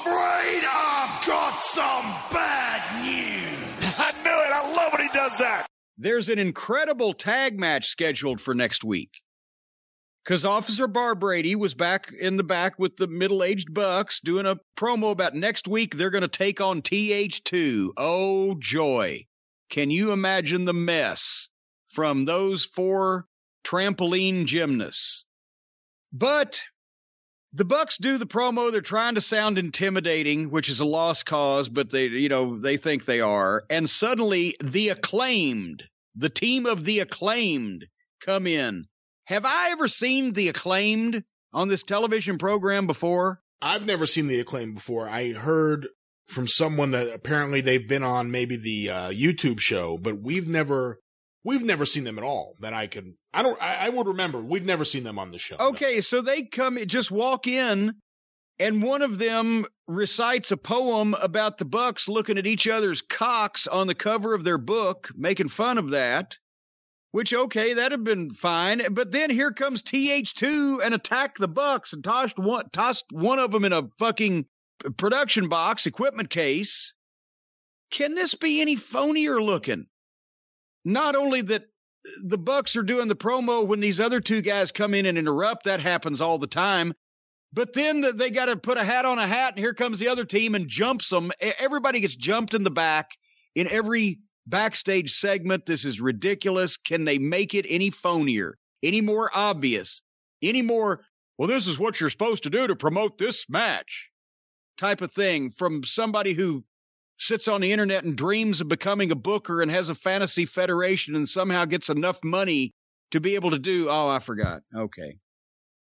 afraid I've got some bad news. I knew it. I love when he does that. There's an incredible tag match scheduled for next week. Because Officer Barbrady was back in the back with the middle aged Bucks doing a promo about next week they're going to take on TH2. Oh, joy. Can you imagine the mess from those four trampoline gymnasts? But the Bucks do the promo. They're trying to sound intimidating, which is a lost cause, but they, you know, they think they are. And suddenly the acclaimed, the team of the acclaimed come in. Have I ever seen the acclaimed on this television program before? I've never seen the acclaim before. I heard from someone that apparently they've been on maybe the uh, YouTube show, but we've never we've never seen them at all. That I can I don't I, I would remember. We've never seen them on the show. Okay, no. so they come just walk in and one of them recites a poem about the Bucks looking at each other's cocks on the cover of their book, making fun of that. Which okay, that'd have been fine. But then here comes TH2 and attack the Bucks and tossed one tossed one of them in a fucking production box, equipment case. Can this be any phonier looking? Not only that the Bucks are doing the promo when these other two guys come in and interrupt, that happens all the time. But then they got to put a hat on a hat, and here comes the other team and jumps them. Everybody gets jumped in the back in every backstage segment. This is ridiculous. Can they make it any phonier, any more obvious, any more, well, this is what you're supposed to do to promote this match type of thing from somebody who sits on the internet and dreams of becoming a booker and has a fantasy federation and somehow gets enough money to be able to do, oh, I forgot. Okay.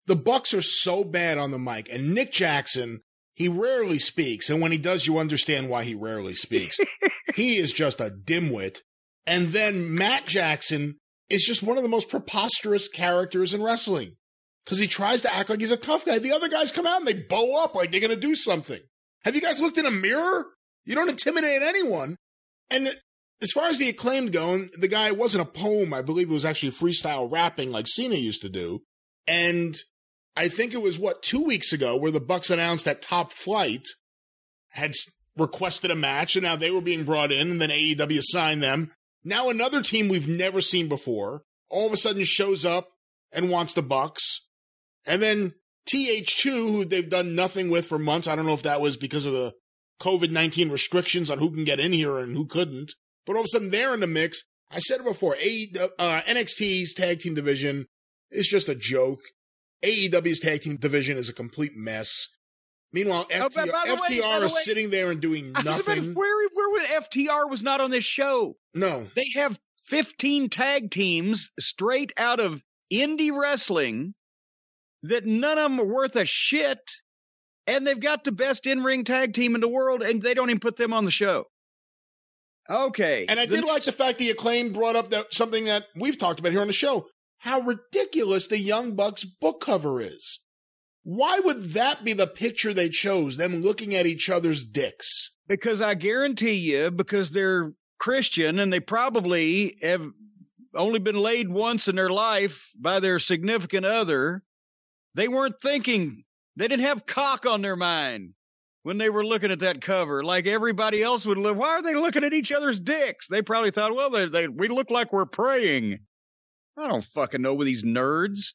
The Bucks are so bad on the mic, and Nick Jackson he rarely speaks, and when he does, you understand why he rarely speaks. he is just a dimwit. And then Matt Jackson is just one of the most preposterous characters in wrestling because he tries to act like he's a tough guy. The other guys come out and they bow up like they're going to do something. Have you guys looked in a mirror? You don't intimidate anyone. And as far as the acclaimed going, the guy wasn't a poem. I believe it was actually freestyle rapping like Cena used to do. And I think it was what two weeks ago where the Bucks announced that Top Flight had requested a match, and now they were being brought in, and then AEW signed them. Now another team we've never seen before all of a sudden shows up and wants the Bucks, and then TH2, who they've done nothing with for months. I don't know if that was because of the COVID 19 restrictions on who can get in here and who couldn't, but all of a sudden they're in the mix. I said it before, A, uh, NXT's tag team division is just a joke. AEW's tag team division is a complete mess. Meanwhile, FTR, oh, FTR is way, sitting there and doing nothing. Where, where was FTR was not on this show? No. They have 15 tag teams straight out of indie wrestling that none of them are worth a shit. And they've got the best in ring tag team in the world, and they don't even put them on the show. Okay. And I did like the fact the acclaim brought up that something that we've talked about here on the show how ridiculous the Young Bucks book cover is. Why would that be the picture they chose, them looking at each other's dicks? Because I guarantee you, because they're Christian and they probably have only been laid once in their life by their significant other, they weren't thinking, they didn't have cock on their mind when they were looking at that cover, like everybody else would live. Why are they looking at each other's dicks? They probably thought, well, they, they, we look like we're praying. I don't fucking know with these nerds.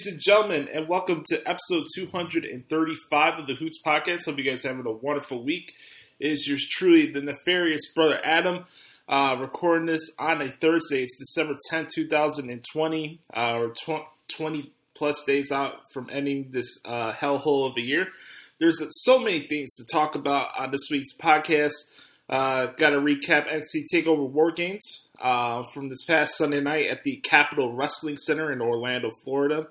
Ladies and gentlemen, and welcome to episode 235 of the Hoots Podcast. Hope you guys are having a wonderful week. It is yours truly, the nefarious brother Adam, uh, recording this on a Thursday. It's December 10th, 2020, uh, or tw- 20 plus days out from ending this uh, hellhole of a year. There's so many things to talk about on this week's podcast. Uh, Got to recap NXT Takeover War Games uh, from this past Sunday night at the Capitol Wrestling Center in Orlando, Florida.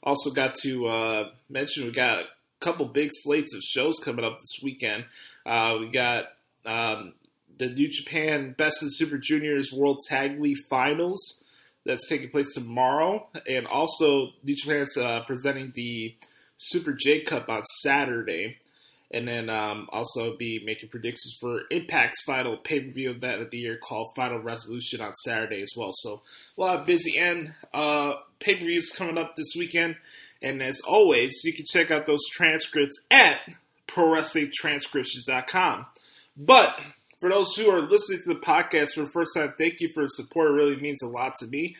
Also got to uh, mention we got a couple big slates of shows coming up this weekend. Uh, we got um, the New Japan Best of Super Juniors World Tag League Finals that's taking place tomorrow, and also New Japan's uh, presenting the Super J Cup on Saturday and then um, also be making predictions for Impact's final pay per view event of the year called Final Resolution on Saturday as well. So a lot of busy end uh, pay per views coming up this weekend. And as always, you can check out those transcripts at ProWrestlingTranscriptions.com. But for those who are listening to the podcast for the first time, thank you for the support. It really means a lot to me.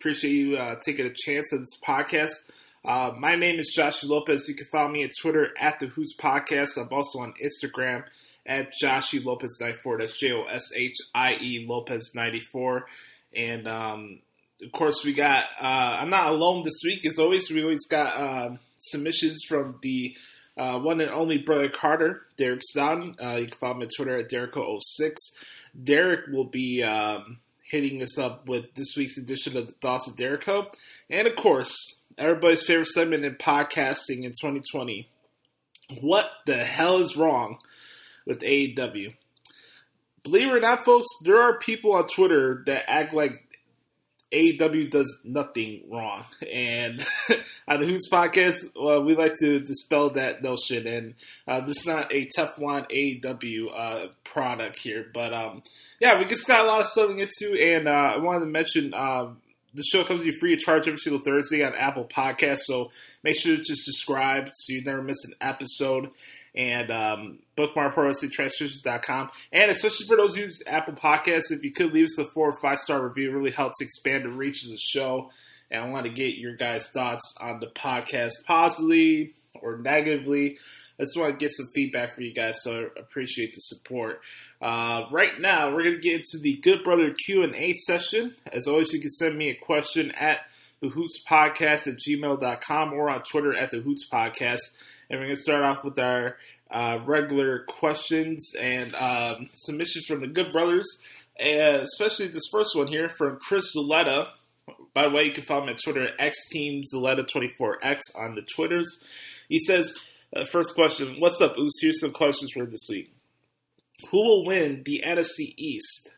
Appreciate you uh, taking a chance on this podcast. Uh, my name is Joshua Lopez. You can follow me on Twitter at the Hoots Podcast. I'm also on Instagram at Joshie Lopez 94. That's J O S H I E Lopez 94. And um, of course, we got. Uh, I'm not alone this week. As always, we always got uh, submissions from the uh, one and only brother Carter, Derek Stoughton. Uh, you can follow me on Twitter at Derek06. Derek will be um, hitting us up with this week's edition of the Thoughts of Dericho. And of course, everybody's favorite segment in podcasting in 2020. What the hell is wrong with AEW? Believe it or not, folks, there are people on Twitter that act like AEW does nothing wrong. And on the Hoots podcast, well, we like to dispel that notion. And uh, this is not a Teflon AEW uh, product here. But um, yeah, we just got a lot of stuff to get to. And uh, I wanted to mention um, the show comes to you free of charge every single Thursday on Apple Podcasts. So make sure to subscribe so you never miss an episode. And um, bookmark ProWrestlingTranscriptions.com. And especially for those who use Apple Podcasts, if you could leave us a four or five star review, it really helps expand the reach of the show. And I want to get your guys' thoughts on the podcast positively or negatively. I just want to get some feedback for you guys, so I appreciate the support. Uh, right now, we're going to get into the Good Brother Q&A session. As always, you can send me a question at the Hoots Podcast at gmail.com or on Twitter at the Hoots Podcast. And we're going to start off with our uh, regular questions and um, submissions from the Good Brothers, and especially this first one here from Chris Zaletta. By the way, you can follow me on Twitter at xteamzaletta24x on the Twitters. He says, uh, first question, what's up, Oos? Here's some questions for this week. Who will win the NFC East?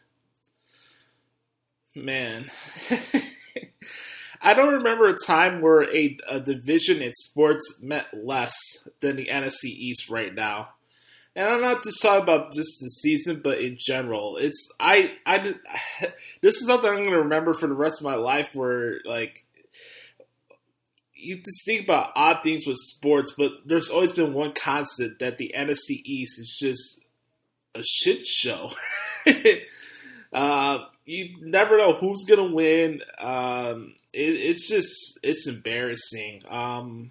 Man. I don't remember a time where a, a, division in sports meant less than the NFC East right now. And I'm not just talking about just the season, but in general. It's I I this is something I'm going to remember for the rest of my life. Where like you just think about odd things with sports, but there's always been one constant that the NFC East is just a shit show. uh, you never know who's gonna win. Um, it, it's just it's embarrassing. Um,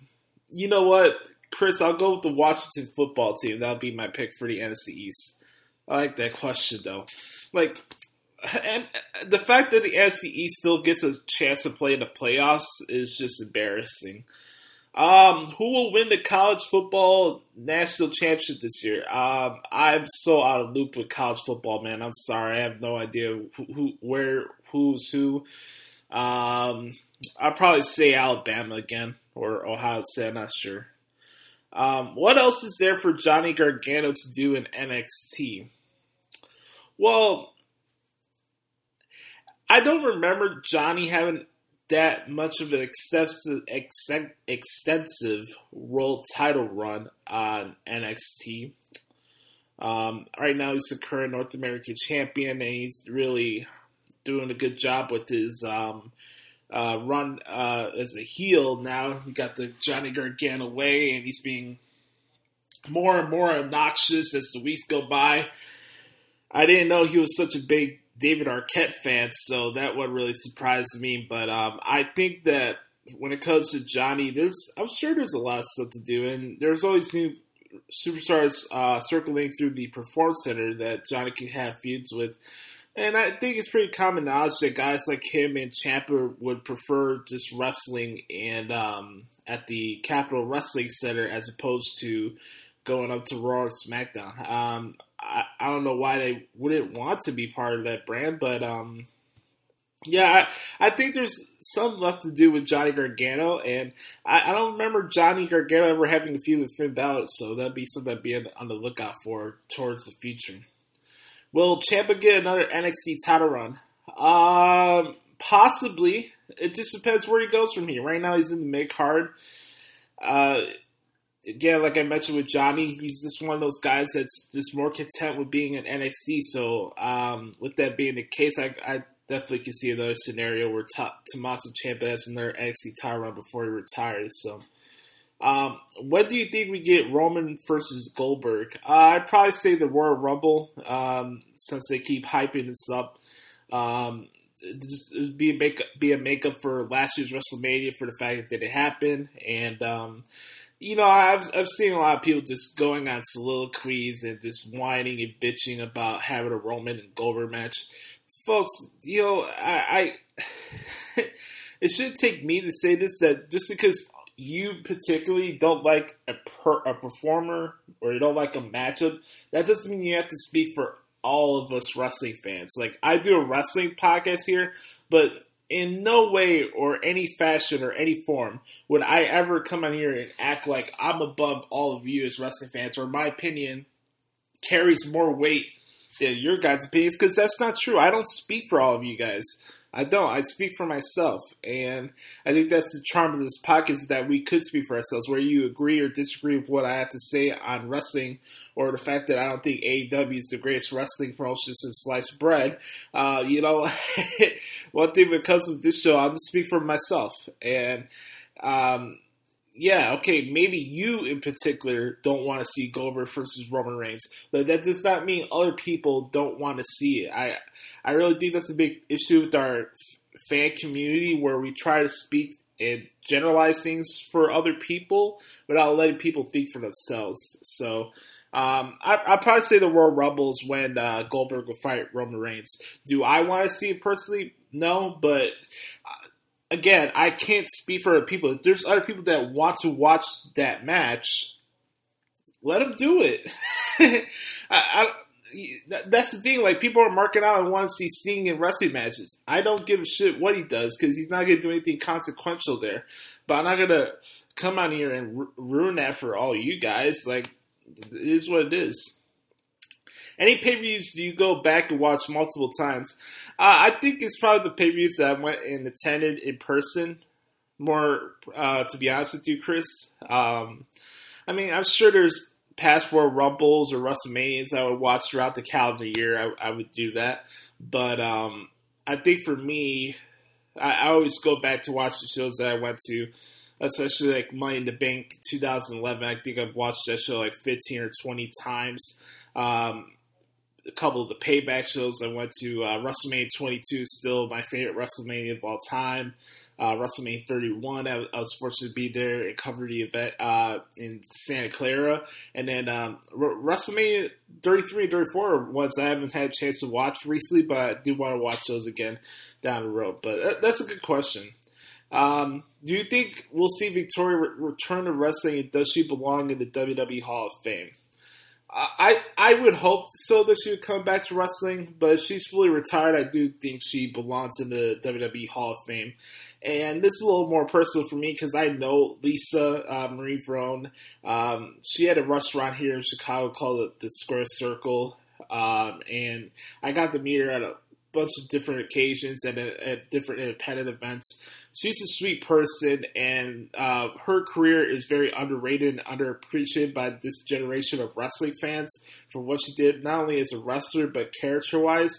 you know what, Chris? I'll go with the Washington football team. That'll be my pick for the NFC East. I like that question though. Like, and the fact that the NFC still gets a chance to play in the playoffs is just embarrassing. Um, who will win the college football national championship this year? Um, I'm so out of loop with college football, man. I'm sorry, I have no idea who, who where, who's who. Um, I'll probably say Alabama again or Ohio State. I'm not sure. Um, what else is there for Johnny Gargano to do in NXT? Well, I don't remember Johnny having that much of an extensive, extensive world title run on NXT. Um, right now, he's the current North American champion, and he's really doing a good job with his um, uh, run uh, as a heel. Now he got the Johnny Gargano way, and he's being more and more obnoxious as the weeks go by. I didn't know he was such a big David Arquette fan, so that one really surprised me. But um, I think that when it comes to Johnny, there's I'm sure there's a lot of stuff to do, and there's always new superstars uh, circling through the Performance Center that Johnny can have feuds with. And I think it's pretty common knowledge that guys like him and Ciampa would prefer just wrestling and um, at the Capitol Wrestling Center as opposed to going up to Raw or SmackDown. Um, I, I don't know why they wouldn't want to be part of that brand, but um, yeah, I, I think there's some left to do with Johnny Gargano, and I, I, don't remember Johnny Gargano ever having a feud with Finn Balor, so that'd be something to be on the lookout for towards the future. Will Ciampa get another NXT title run? Um, possibly. It just depends where he goes from here. Right now, he's in the mid card. Uh, again, like I mentioned with Johnny, he's just one of those guys that's just more content with being in NXT. So, um, with that being the case, I, I, definitely can see another scenario where Ta- Tommaso Ciampa has another NXT title run before he retires. So, um, when do you think we get Roman versus Goldberg? Uh, I'd probably say the Royal Rumble, um, since they keep hyping this up. Um, just be a make be a makeup for last year's WrestleMania for the fact that it happened, and um, you know, I've I've seen a lot of people just going on soliloquies and just whining and bitching about having a Roman and Goldberg match. Folks, you know, I, I it shouldn't take me to say this that just because you particularly don't like a per, a performer or you don't like a matchup, that doesn't mean you have to speak for all of us wrestling fans. Like I do a wrestling podcast here, but in no way or any fashion or any form would I ever come on here and act like I'm above all of you as wrestling fans or my opinion carries more weight than your guys' opinions because that's not true. I don't speak for all of you guys. I don't. I speak for myself, and I think that's the charm of this podcast is that we could speak for ourselves. Where you agree or disagree with what I have to say on wrestling, or the fact that I don't think AEW is the greatest wrestling promotion since sliced bread. Uh, you know, one thing that comes with this show, I'll just speak for myself, and um, yeah, okay, maybe you in particular don't want to see Goldberg versus Roman Reigns, but that does not mean other people don't want to see it. I I really think that's a big issue with our fan community where we try to speak and generalize things for other people without letting people think for themselves. So. Um, I, I'd probably say the Royal Rumbles when uh, Goldberg will fight Roman Reigns. Do I want to see it personally? No, but again, I can't speak for other people. If there's other people that want to watch that match, let them do it. I, I, that's the thing. Like people are marking out and want to see Sting in wrestling matches. I don't give a shit what he does because he's not going to do anything consequential there. But I'm not going to come on here and ru- ruin that for all you guys. Like it is what it is. Any pay per views do you go back and watch multiple times? Uh, I think it's probably the pay per views that I went and attended in person. More, uh, to be honest with you, Chris. Um, I mean, I'm sure there's past Royal Rumbles or WrestleManias I would watch throughout the calendar year. I, I would do that, but um, I think for me, I, I, always go back to watch the shows that I went to, especially like Money in the Bank 2011. I think I've watched that show like 15 or 20 times. Um, a couple of the payback shows I went to. Uh, WrestleMania 22 still my favorite WrestleMania of all time. Uh, WrestleMania 31, I, I, was fortunate to be there and cover the event uh, in Santa Clara. And then um, WrestleMania 33 and 34 are ones I haven't had a chance to watch recently, but I do want to watch those again down the road. But uh, that's a good question. Um, do you think we'll see Victoria re- return to wrestling and does she belong in the WWE Hall of Fame? I I would hope so that she would come back to wrestling, but if she's fully retired, I do think she belongs in the WWE Hall of Fame. And this is a little more personal for me because I know Lisa uh, Marie Varon. Um, she had a restaurant here in Chicago called the Square Circle, um, and I got to meet her at a bunch of different occasions and at, at different independent events. She's a sweet person, and uh, her career is very underrated and underappreciated by this generation of wrestling fans for what she did, not only as a wrestler but character wise.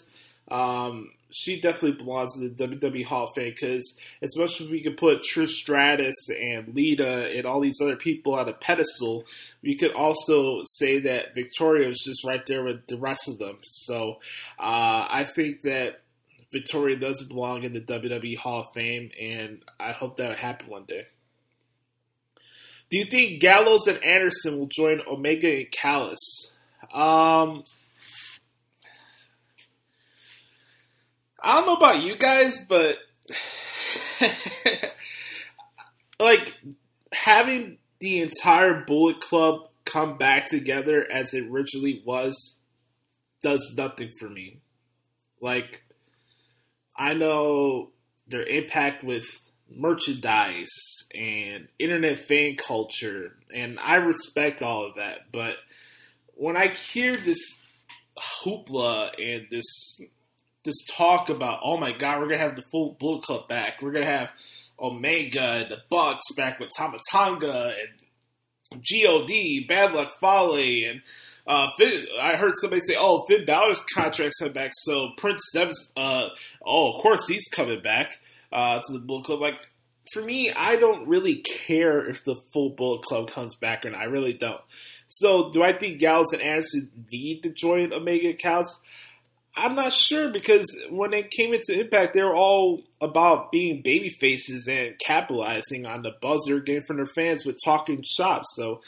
Um, she definitely belongs in the WWE Hall of Fame because as much as we could put Trish Stratus and Lita and all these other people on a pedestal, we could also say that Victoria was just right there with the rest of them. So uh, I think that Victoria does belong in the WWE Hall of Fame, and I hope that will happen one day. Do you think Gallows and Anderson will join Omega and Callis? Um, I don't know about you guys, but like having the entire Bullet Club come back together as it originally was does nothing for me. Like I know their impact with merchandise and internet fan culture, and I respect all of that. But when I hear this hoopla and this this talk about, oh my god, we're gonna have the full Bullet Club back. We're gonna have Omega and the Bucks back with Tama Tonga and God, Bad Luck Fale, and uh, Finn, I heard somebody say, "Oh, Finn Balor's contract's coming back, so Prince Devitt's, uh, oh, of course he's coming back uh, to the Bullet Club." Like for me, I don't really care if the full Bullet Club comes back or not. I really don't. So, do I think Gallows and Anderson need to join Omega Cows? I'm not sure because when it came into Impact, they were all about being baby faces and capitalizing on the buzz they're getting from their fans with talking shops. So,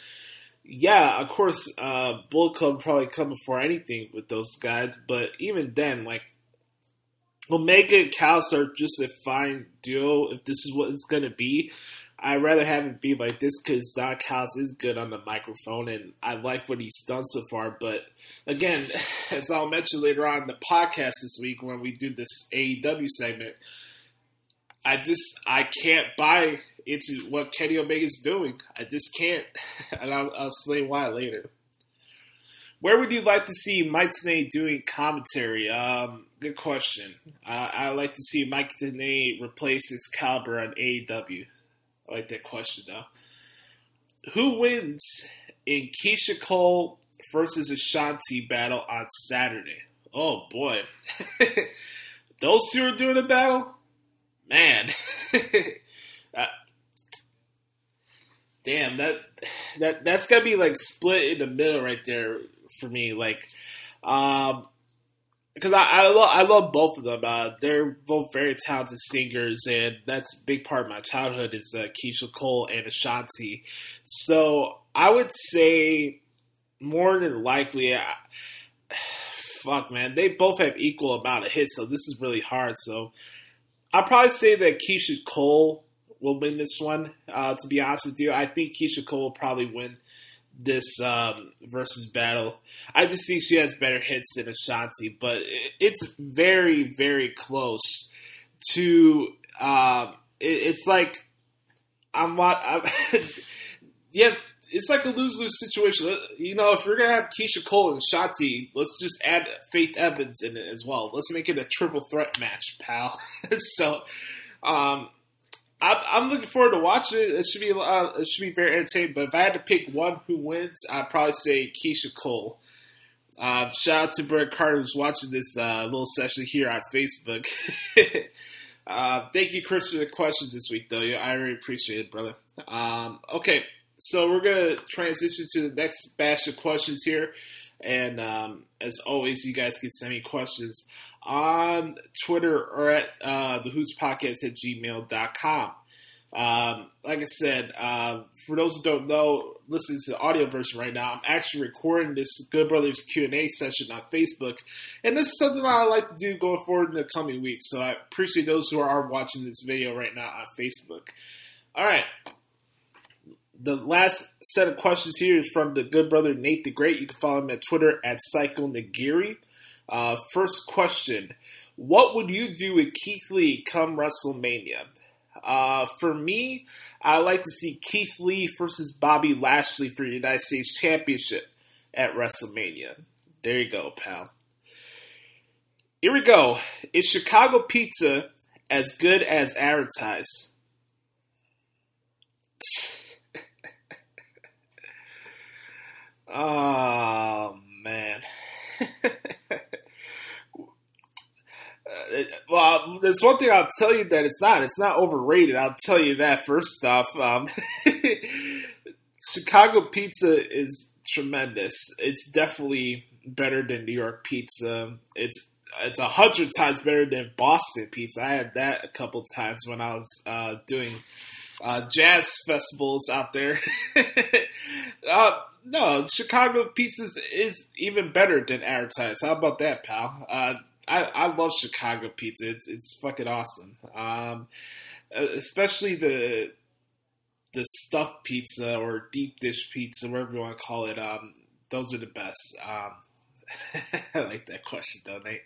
yeah, of course, uh, Bullet Club probably come before anything with those guys, but even then, like, Omega and Callis are just a fine duo if this is what it's going to be. I'd rather have it be like this because Don Callis is good on the microphone and I like what he's done so far. But again, as I'll mention later on in the podcast this week when we do this AEW segment, I just I can't buy into what Kenny Omega's doing. I just can't, and I'll, I'll explain why later. Where would you like to see Mike Tenay doing commentary? Um, good question. Uh, I like to see Mike Tenay replace Excalibur on AEW. I like that question though. Who wins in Keyshia Cole versus Ashanti battle on Saturday? Oh boy, those two are doing a battle, man. uh, damn that that that's gotta be like split in the middle right there for me. Like, um, because I I, lo- I love both of them. Uh, they're both very talented singers, and that's a big part of my childhood is uh, Keyshia Cole and Ashanti. So I would say more than likely, I, fuck man, they both have equal amount of hits, so this is really hard. So I'll probably say that Keyshia Cole will win this one. Uh, to be honest with you, I think Keyshia Cole will probably win this um, versus battle. I just think she has better hits than Ashanti, but it's very, very close to. Um, it, it's like I'm. Not. I'm yeah, it's like a lose lose situation. You know, if you're gonna have Keyshia Cole and Ashanti, let's just add Faith Evans in it as well. Let's make it a triple threat match, pal. so. Um, I'm looking forward to watching it. It should be uh, it should be very entertaining. But if I had to pick one who wins, I'd probably say Keyshia Cole. Uh, shout out to Brett Carter who's watching this uh, little session here on Facebook. uh, thank you, Chris, for the questions this week, though. I really appreciate it, brother. Um, okay, so we're gonna transition to the next batch of questions here, and um, as always, you guys can send me questions on Twitter or at uh, the Hoots Podcast at gmail.com. Um, like I said, uh, for those who don't know, listening to the audio version right now, I'm actually recording this Good Brothers Q&A session on Facebook, and this is something I like to do going forward in the coming weeks, so I appreciate those who are watching this video right now on Facebook. All right. The last set of questions here is from the good brother Nate the Great. You can follow him at Twitter at Psycho Nagiri. Uh, first question What would you do with Keith Lee come WrestleMania? Uh, for me, I like to see Keith Lee versus Bobby Lashley for the United States Championship at WrestleMania. There you go, pal. Here we go. Is Chicago pizza as good as advertised? Oh, man. Uh, well, there's one thing I'll tell you that it's not. It's not overrated. I'll tell you that first off. Um, Chicago pizza is tremendous. It's definitely better than New York pizza. It's it's a hundred times better than Boston pizza. I had that a couple times when I was uh, doing uh, jazz festivals out there. uh, no, Chicago pizza is even better than advertised. How about that, pal? Uh, I, I love Chicago pizza. It's it's fucking awesome. Um, especially the the stuffed pizza or deep dish pizza, whatever you want to call it. Um, those are the best. Um, I like that question though, Nate.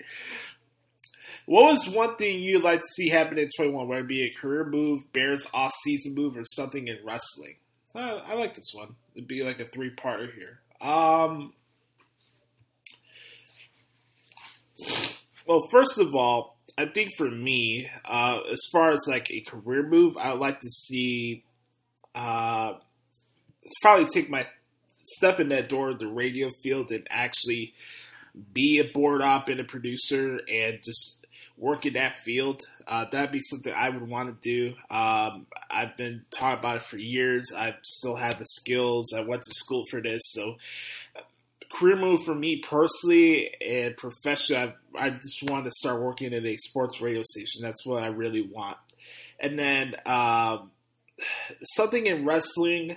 What was one thing you'd like to see happen in 21, whether it be a career move, Bears off season move, or something in wrestling? Uh, I like this one. It'd be like a three parter here. Um, well, first of all, I think for me, uh, as far as like a career move, I'd like to see uh, probably take my step in that door of the radio field and actually be a board op and a producer and just work in that field. Uh, that'd be something I would want to do. Um, I've been taught about it for years. I still have the skills. I went to school for this, so career move for me personally and professionally, I, I just want to start working at a sports radio station. That's what I really want. And then um, something in wrestling.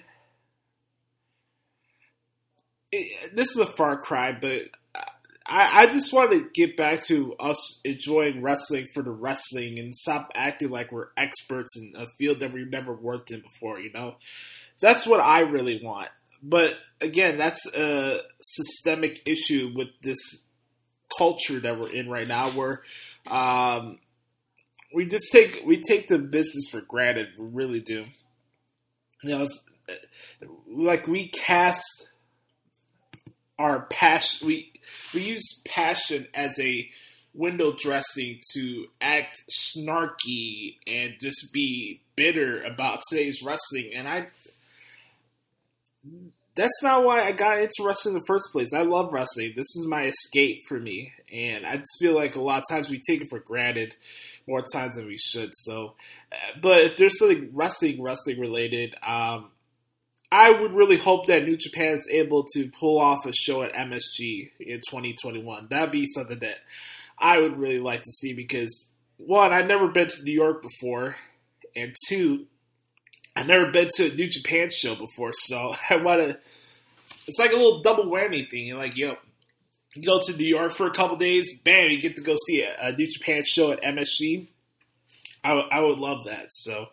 It, this is a far cry, but I, I just want to get back to us enjoying wrestling for the wrestling and stop acting like we're experts in a field that we've never worked in before. You know, that's what I really want. But again, that's a systemic issue with this culture that we're in right now, where um, we just take we take the business for granted. We really do. You know, like we cast our passion. We we use passion as a window dressing to act snarky and just be bitter about today's wrestling. And I, that's not why I got into wrestling in the first place. I love wrestling. This is my escape for me. And I just feel like a lot of times we take it for granted more times than we should. So, but if there's something wrestling, wrestling related, um, I would really hope that New Japan is able to pull off a show at MSG in 2021. That'd be something that I would really like to see because one, I've never been to New York before, and two, I've never been to a New Japan show before, so I want to. It's like a little double whammy thing. You're like, yo, you go to New York for a couple days, bam, you get to go see a, a New Japan show at MSG. I, w- I would love that. So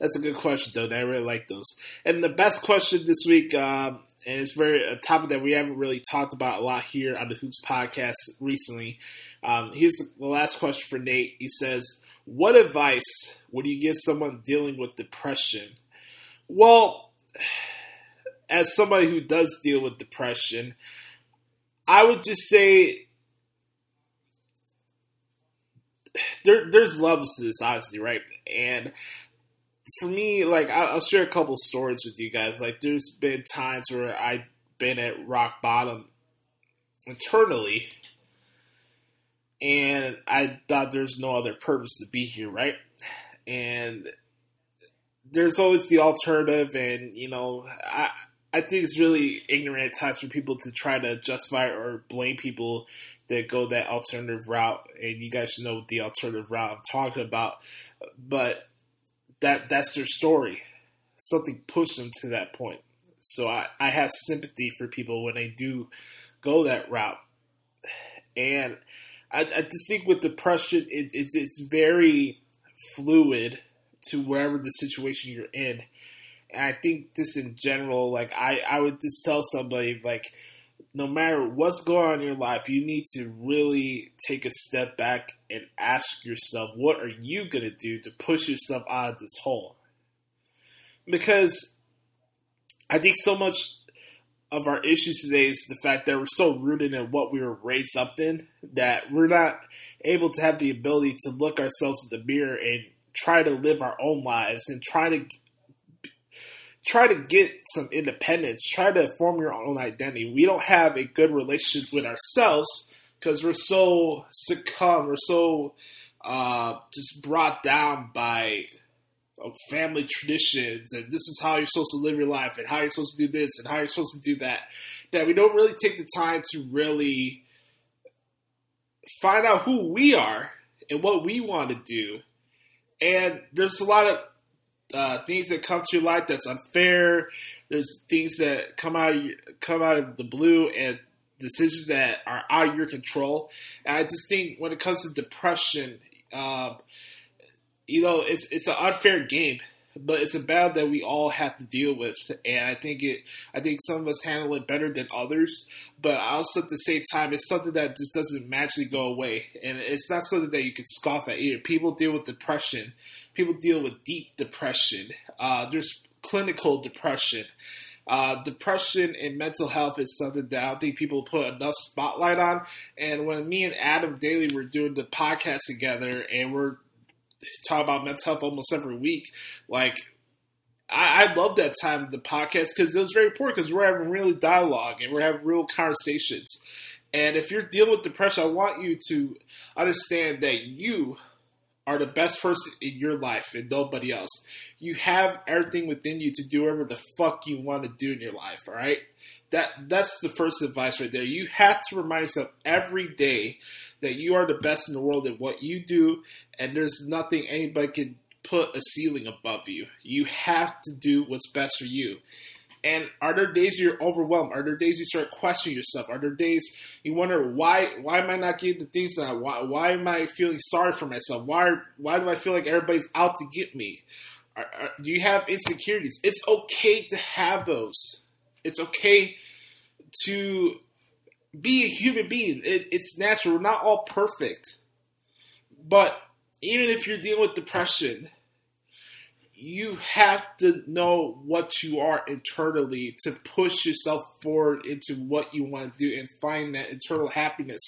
that's a good question, though. I really like those. And the best question this week, um, and it's very a topic that we haven't really talked about a lot here on the Hoots podcast recently. Um, here's the last question for Nate. He says, "What advice would you give someone dealing with depression?" Well, as somebody who does deal with depression, I would just say there, there's levels to this, obviously, right? And for me, like I'll share a couple stories with you guys. Like there's been times where I've been at rock bottom internally, and I thought there's no other purpose to be here, right? And there's always the alternative, and you know, I I think it's really ignorant times for people to try to justify or blame people that go that alternative route. And you guys know what the alternative route I'm talking about, but that that's their story. Something pushed them to that point. So I, I have sympathy for people when they do go that route. And I, I just think with depression, it, it's it's very fluid to wherever the situation you're in. And I think just in general, like I, I would just tell somebody like no matter what's going on in your life, you need to really take a step back and ask yourself, what are you going to do to push yourself out of this hole? Because I think so much of our issues today is the fact that we're so rooted in what we were raised up in that we're not able to have the ability to look ourselves in the mirror and try to live our own lives and try to try to get some independence, try to form your own identity. We don't have a good relationship with ourselves because we're so succumb, we're so uh, just brought down by uh, family traditions, and this is how you're supposed to live your life, and how you're supposed to do this, and how you're supposed to do that. That we don't really take the time to really find out who we are and what we want to do. And there's a lot of uh, things that come to life that's unfair. There's things that come out of, come out of the blue and decisions that are out of your control. And I just think when it comes to depression, uh, you know, it's it's an unfair game, but it's a battle that we all have to deal with. And I think it, I think some of us handle it better than others. But also at the same time, it's something that just doesn't magically go away, and it's not something that you can scoff at either. People deal with depression. People deal with deep depression. Uh, there's clinical depression. Uh, depression and mental health is something that I don't think people put enough spotlight on. And when me and Adam Daly were doing the podcast together, and we're talking about mental health almost every week, like I, I love that time of the podcast because it was very important because we're having really dialogue and we're having real conversations. And if you're dealing with depression, I want you to understand that you are the best person in your life and nobody else. You have everything within you to do whatever the fuck you want to do in your life, all right? That that's the first advice right there. You have to remind yourself every day that you are the best in the world at what you do and there's nothing anybody can put a ceiling above you. You have to do what's best for you. And are there days you're overwhelmed? Are there days you start questioning yourself? Are there days you wonder why why am I not getting the things that I why why am I feeling sorry for myself? Why why do I feel like everybody's out to get me? Are, are, do you have insecurities? It's okay to have those. It's okay to be a human being. It, it's natural. We're not all perfect, but even if you're dealing with depression, you have to know what you are internally to push yourself forward into what you want to do and find that internal happiness.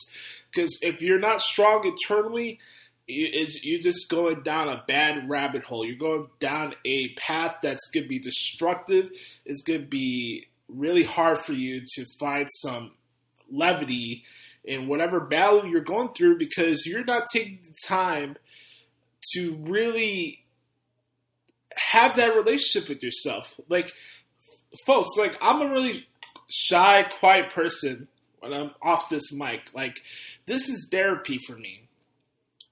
Because if you're not strong internally, you're just going down a bad rabbit hole. You're going down a path that's going to be destructive. It's going to be really hard for you to find some levity in whatever battle you're going through because you're not taking the time to really have that relationship with yourself. Like, folks, like, I'm a really shy, quiet person when I'm off this mic. Like, this is therapy for me.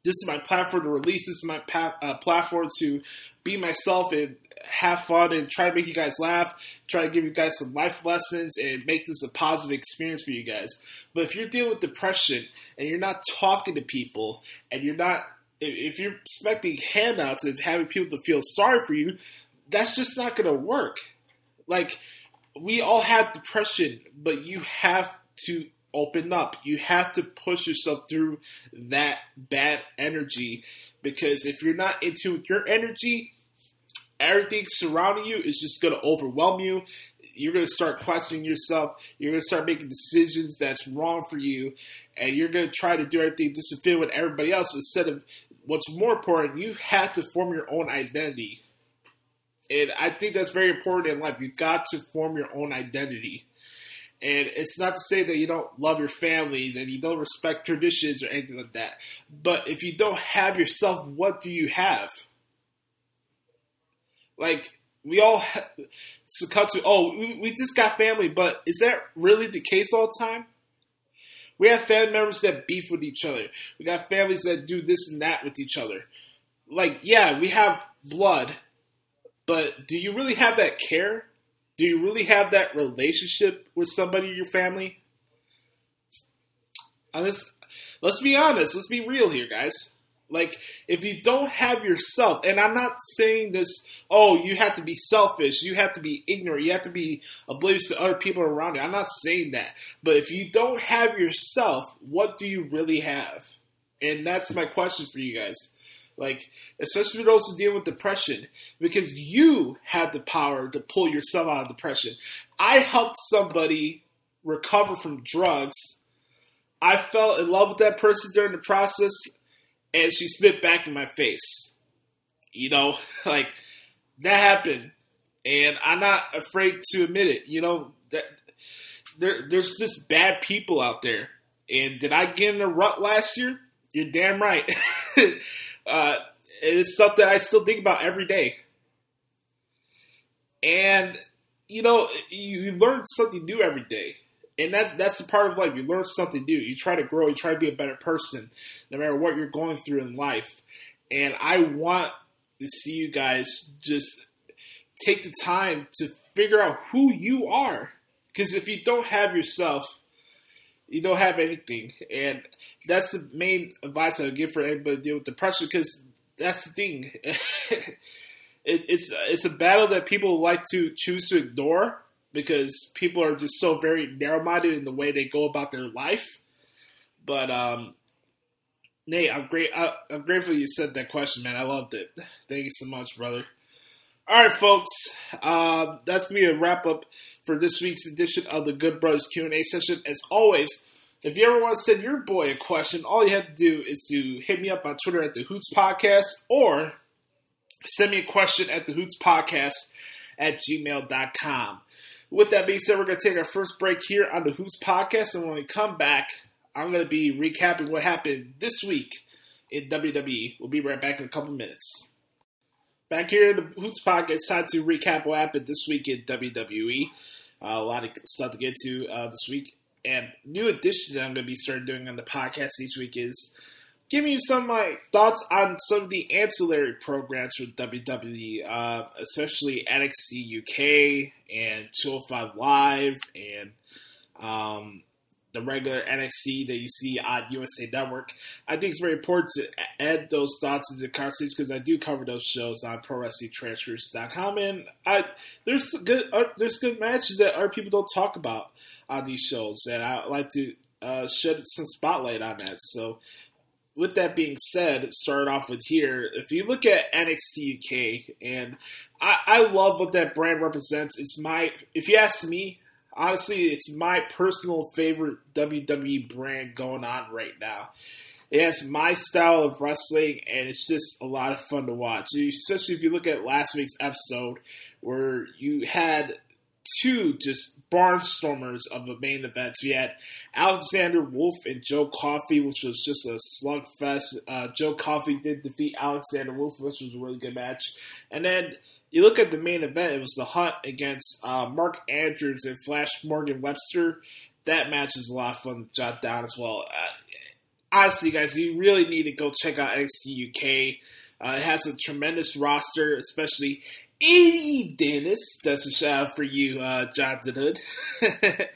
This is my platform to release. This is my pa- uh, platform to be myself and have fun and try to make you guys laugh, try to give you guys some life lessons and make this a positive experience for you guys. But if you're dealing with depression and you're not talking to people and you're not if you're expecting handouts and having people to feel sorry for you, that's just not going to work. Like, we all have depression, but you have to open up. You have to push yourself through that bad energy because if you're not into your energy, everything surrounding you is just going to overwhelm you. You're going to start questioning yourself. You're going to start making decisions that's wrong for you. And you're going to try to do everything just to fit with everybody else instead of what's more important, you have to form your own identity. And I think that's very important in life. You've got to form your own identity. And it's not to say that you don't love your family, that you don't respect traditions or anything like that. But if you don't have yourself, what do you have? Like, we all succumb to, oh, we just got family, but is that really the case all the time? We have family members that beef with each other. We got families that do this and that with each other. Like, yeah, we have blood, but do you really have that care? Do you really have that relationship with somebody in your family? let's let's be honest. Let's be real here, guys. Like, if you don't have yourself, and I'm not saying this, oh, you have to be selfish, you have to be ignorant, you have to be oblivious to other people around you. I'm not saying that. But if you don't have yourself, what do you really have? And that's my question for you guys. Like, especially for those who deal with depression, because you have the power to pull yourself out of depression. I helped somebody recover from drugs. I fell in love with that person during the process and she spit back in my face. You know, like that happened, and I'm not afraid to admit it. You know that there, there's just bad people out there. And did I get in a rut last year? You're damn right. uh, it's stuff that I still think about every day. And you know, you, you learn something new every day and that that's the part of life. You learn something new. You try to grow. You try to be a better person, no matter what you're going through in life. And I want to see you guys just take the time to figure out who you are. Because if you don't have yourself, you don't have anything. And that's the main advice I would give for anybody to deal with depression. Because that's the thing. it, it's it's a battle that people like to choose to ignore because people are just so very narrow minded in the way they go about their life. But um, Nate, I'm great. I, am grateful you said that question, man. I loved it. Thank you so much, brother. All right, folks. Uh, that's gonna be a wrap up for this week's edition of the Good Brothers Q and A session. As always, if you ever want to send your boy a question, all you have to do is to hit me up on Twitter at the Hoots Podcast or send me a question at the Hoots Podcast at gmail.com. With that being said, we're going to take our first break here on the Hoots podcast, and when we come back, I'm going to be recapping what happened this week in WWE. We'll be right back in a couple minutes. Back here in the Hoots podcast, it's time to recap what happened this week in WWE. Uh, a lot of stuff to get to uh, this week. And new addition that I'm going to be starting doing on the podcast each week is giving you some of my thoughts on some of the ancillary programs for WWE, uh, especially NXT UK and 205 Live and um, the regular NXT that you see on USA Network. I think it's very important to add those thoughts into the conversation because I do cover those shows on ProWrestlingTransfers.com, and I there's good uh, there's good matches that other people don't talk about on these shows, and I like to uh, shed some spotlight on that. So with that being said, start off with here. If you look at NXT UK, and I, I love what that brand represents. It's my, if you ask me, honestly, it's my personal favorite WWE brand going on right now. It has my style of wrestling, and it's just a lot of fun to watch. Especially if you look at last week's episode, where you had two just barnstormers of the main events. You had Alexander Wolfe and Joe Coffey, which was just a slugfest. Uh, Joe Coffey did defeat Alexander Wolfe, which was a really good match. And then you look at the main event, it was the Hunt against uh, Mark Andrews and Flash Morgan Webster. That match is a lot of fun to jot down as well. Uh, honestly, guys, you really need to go check out NXT UK. Uh, it has a tremendous roster, especially Eddie Dennis. That's a shout out for you, uh, Jonathan Hood.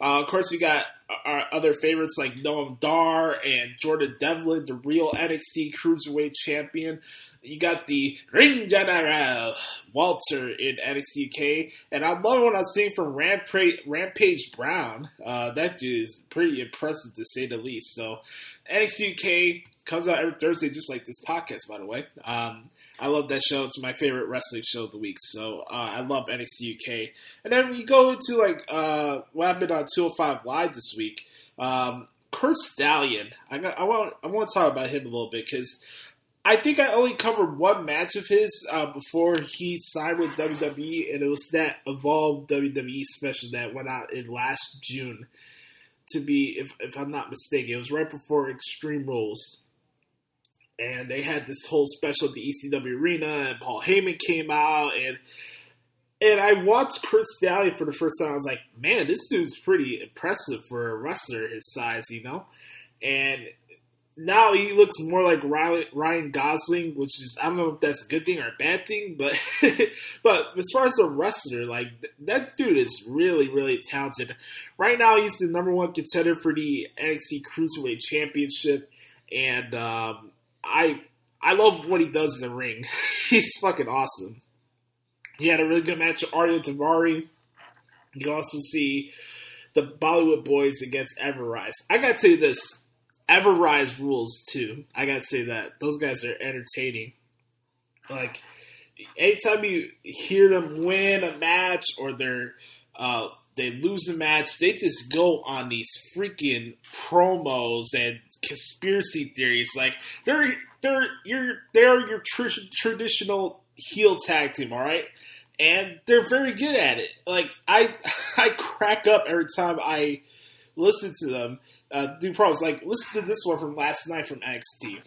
uh, of course, we got our other favorites like Noam Dar and Jordan Devlin, the real NXT Cruiserweight Champion. You got the Ring General Walter in NXT UK, and I love what I'm seeing from Rampage, Rampage Brown. Uh, that dude is pretty impressive to say the least. So NXT UK comes out every Thursday, just like this podcast, by the way. Um, I love that show. It's my favorite wrestling show of the week. So uh, I love NXT UK. And then we go into like uh, what happened on 205 Live this week. Um, Curt Stallion. I, I want I want to talk about him a little bit because I think I only covered one match of his uh, before he signed with WWE, and it was that Evolve WWE special that went out in last June. To be, if, if I'm not mistaken, it was right before Extreme Rules and they had this whole special at the ECW arena, and Paul Heyman came out, and and I watched Curt Stallion for the first time. I was like, man, this dude's pretty impressive for a wrestler his size, you know. And now he looks more like Ryan Gosling, which is I don't know if that's a good thing or a bad thing, but but as far as a wrestler, like that dude is really really talented. Right now, he's the number one contender for the NXT Cruiserweight Championship, and um, I I love what he does in the ring. He's fucking awesome. He had a really good match with Ariya Daivari. You also see the Bollywood Boys against Ever-Rise. I gotta tell you this. Ever-Rise rules too. I gotta say that. Those guys are entertaining. Like anytime you hear them win a match or they're uh, they lose a match, they just go on these freaking promos and conspiracy theories. Like they're they're you're they're your tr- traditional heel tag team, all right, and they're very good at it. Like I I crack up every time I listen to them. Uh, do problems like listen to this one from last night from NXT.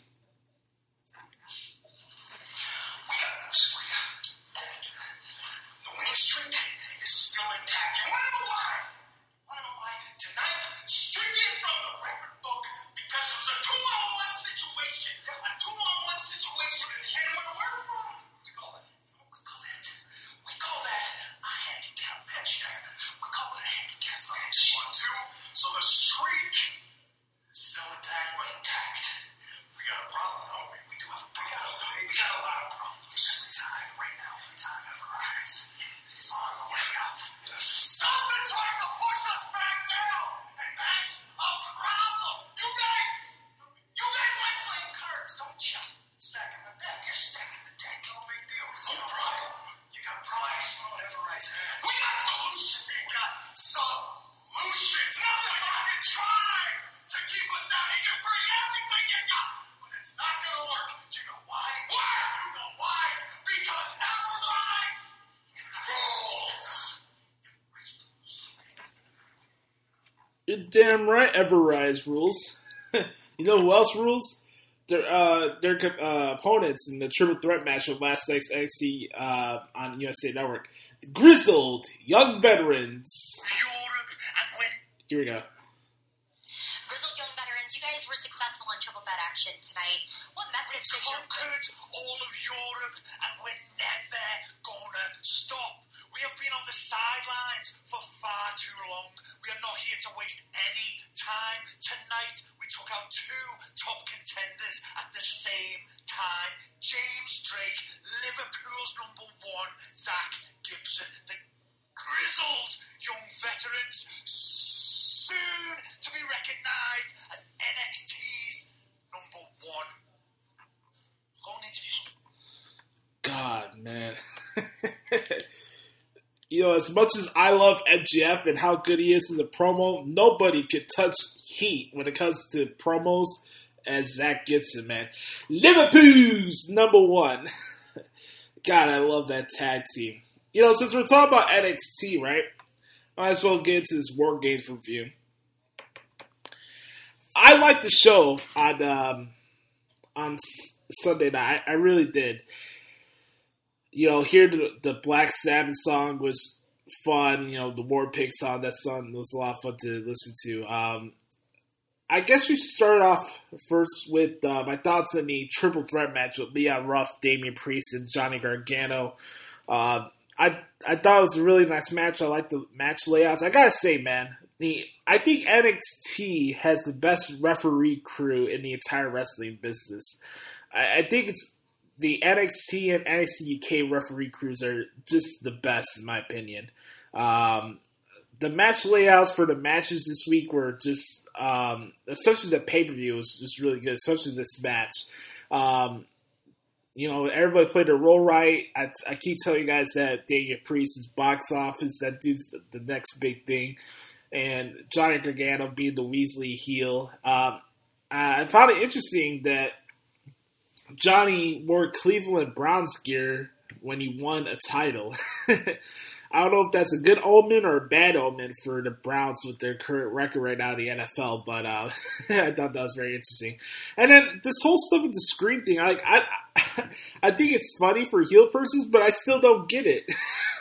You're damn right, Ever-Rise rules. you know who else rules? Their uh, their uh, opponents in the triple threat match with last night's NXT uh, on USA Network, the Grizzled Young Veterans. Here we go. Grizzled Young Veterans, you guys were successful in triple threat action tonight. What message did you? conquered all of Europe and we're never gonna stop. We have been on the sidelines for far too long. We are not here to waste any time. Tonight, we took out two top contenders at the same time. James Drake, Liverpool's number one, Zach Gibson, the grizzled young veterans, soon to be recognised as NXT's number one. Go and interview God, man. You know, as much as I love MGF and how good he is as a promo, nobody could touch heat when it comes to promos as Zach Gibson, man. Liverpool's number one. God, I love that tag team. You know, since we're talking about NXT, right? Might as well get into this War Games review. I liked the show on um, on Sunday night. I really did. You know, hear the, the Black Sabbath song was fun. You know, the War Pig song, that song was a lot of fun to listen to. Um, I guess we should start off first with uh, my thoughts on the triple threat match with Leon Ruff, Damian Priest, and Johnny Gargano. Uh, I I thought it was a really nice match. I like the match layouts. I gotta say, man, the I think NXT has the best referee crew in the entire wrestling business. I, I think it's the NXT and NXT UK referee crews are just the best in my opinion. Um, the match layouts for the matches this week were just, um, especially the pay per view was just really good, especially this match. Um, you know, everybody played their role right. I, I keep telling you guys that Damian Priest is box office. That dude's the, the next big thing. And Johnny Gargano being the Weasley heel. Um, I found it interesting that Johnny wore Cleveland Browns gear when he won a title. I don't know if that's a good omen or a bad omen for the Browns with their current record right now in the NFL, but uh, I thought that was very interesting. And then this whole stuff with the screen thing, like I, I think it's funny for heel persons, but I still don't get it.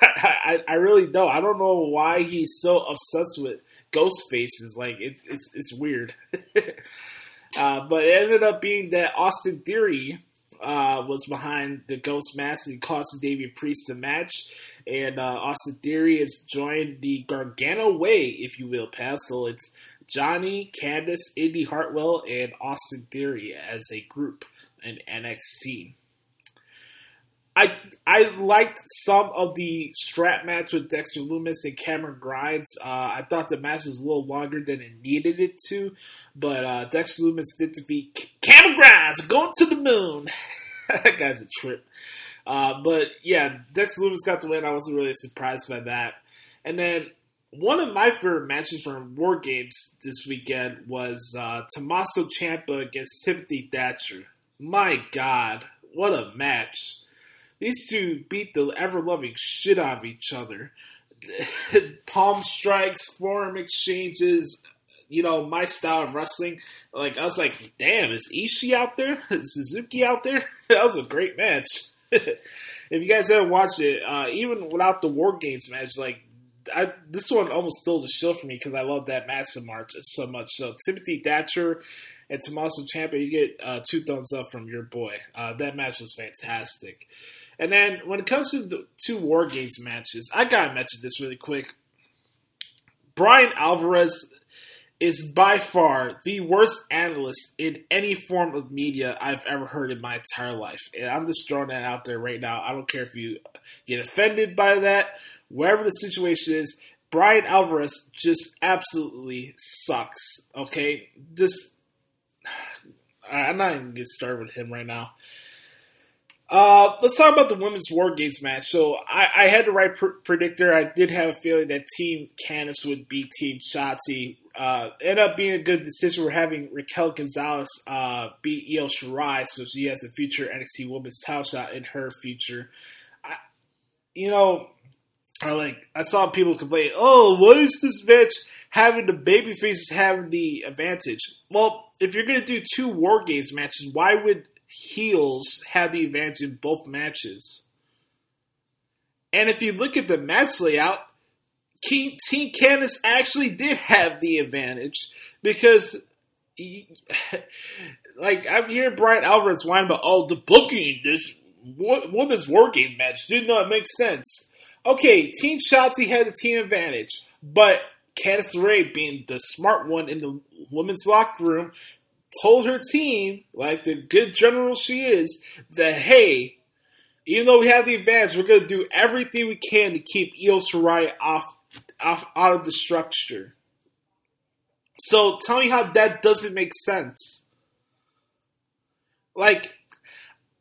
I, I, I really don't. I don't know why he's so obsessed with ghost faces. Like it's it's it's weird. Uh, but it ended up being that Austin Theory uh, was behind the ghost mask and he cost Damian Priest a match. And uh, Austin Theory has joined the Gargano Way, if you will, pal. So it's Johnny, Candice, Indy Hartwell, and Austin Theory as a group in NXT. I I liked some of the strap match with Dexter Lumis and Cameron Grimes. Uh, I thought the match was a little longer than it needed it to, but uh, Dexter Lumis did defeat Cameron Grimes going to the moon. that guy's a trip. Uh, but yeah, Dexter Lumis got the win. I wasn't really surprised by that. And then one of my favorite matches from War Games this weekend was uh, Tommaso Ciampa against Timothy Thatcher. My God, what a match! These two beat the ever loving shit out of each other. Palm strikes, forearm exchanges, you know, my style of wrestling. Like, I was like, damn, is Ishii out there? Is Suzuki out there? that was a great match. if you guys haven't watched it, uh, even without the War Games match, like, I, this one almost stole the show for me because I love that match so much. So much. So Timothy Thatcher and Tommaso Ciampa, you get uh, two thumbs up from your boy. Uh, that match was fantastic. And then when it comes to the two War Games matches, I gotta mention this really quick. Bryan Alvarez is by far the worst analyst in any form of media I've ever heard in my entire life. And I'm just throwing that out there right now. I don't care if you get offended by that, wherever the situation is. Bryan Alvarez just absolutely sucks. Okay, this I'm not even gonna get started with him right now. Uh, let's talk about the women's War Games match. So I, I had the right pr- predictor. I did have a feeling that Team Candice would beat Team Shotzi. Uh, ended up being a good decision. We're having Raquel Gonzalez uh, beat Io Shirai, so she has a future NXT Women's Title shot in her future. I, you know, or like I saw people complain, "Oh, what is this match having the baby faces having the advantage?" Well, if you're gonna do two War Games matches, why would heels have the advantage in both matches. And if you look at the match layout, Team Candice actually did have the advantage because, like, I'm hearing Bryan Alvarez whine about, oh, the booking, this women's working match did not make sense. Okay, Team Shotzi had the team advantage, but Candice LeRae, being the smart one in the women's locker room, told her team, like the good general she is, that hey, even though we have the advantage, we're gonna do everything we can to keep Io Shirai off, off out of the structure. So tell me how that doesn't make sense. Like